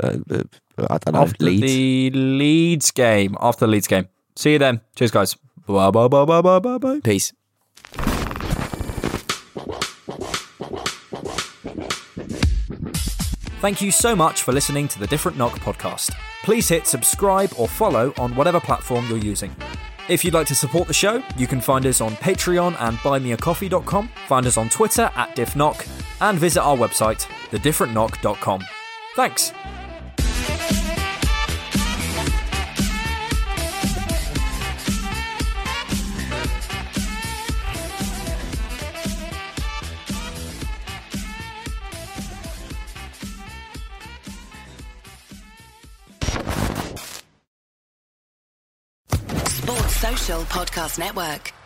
uh, uh, I don't know. after Leeds. the Leeds game. After the Leeds game. See you then. Cheers, guys. Bye bye bye bye bye bye bye. Peace. Thank you so much for listening to the Different Knock podcast. Please hit subscribe or follow on whatever platform you're using. If you'd like to support the show, you can find us on Patreon and buymeacoffee.com, find us on Twitter at diffknock, and visit our website, thedifferentknock.com. Thanks. Podcast Network.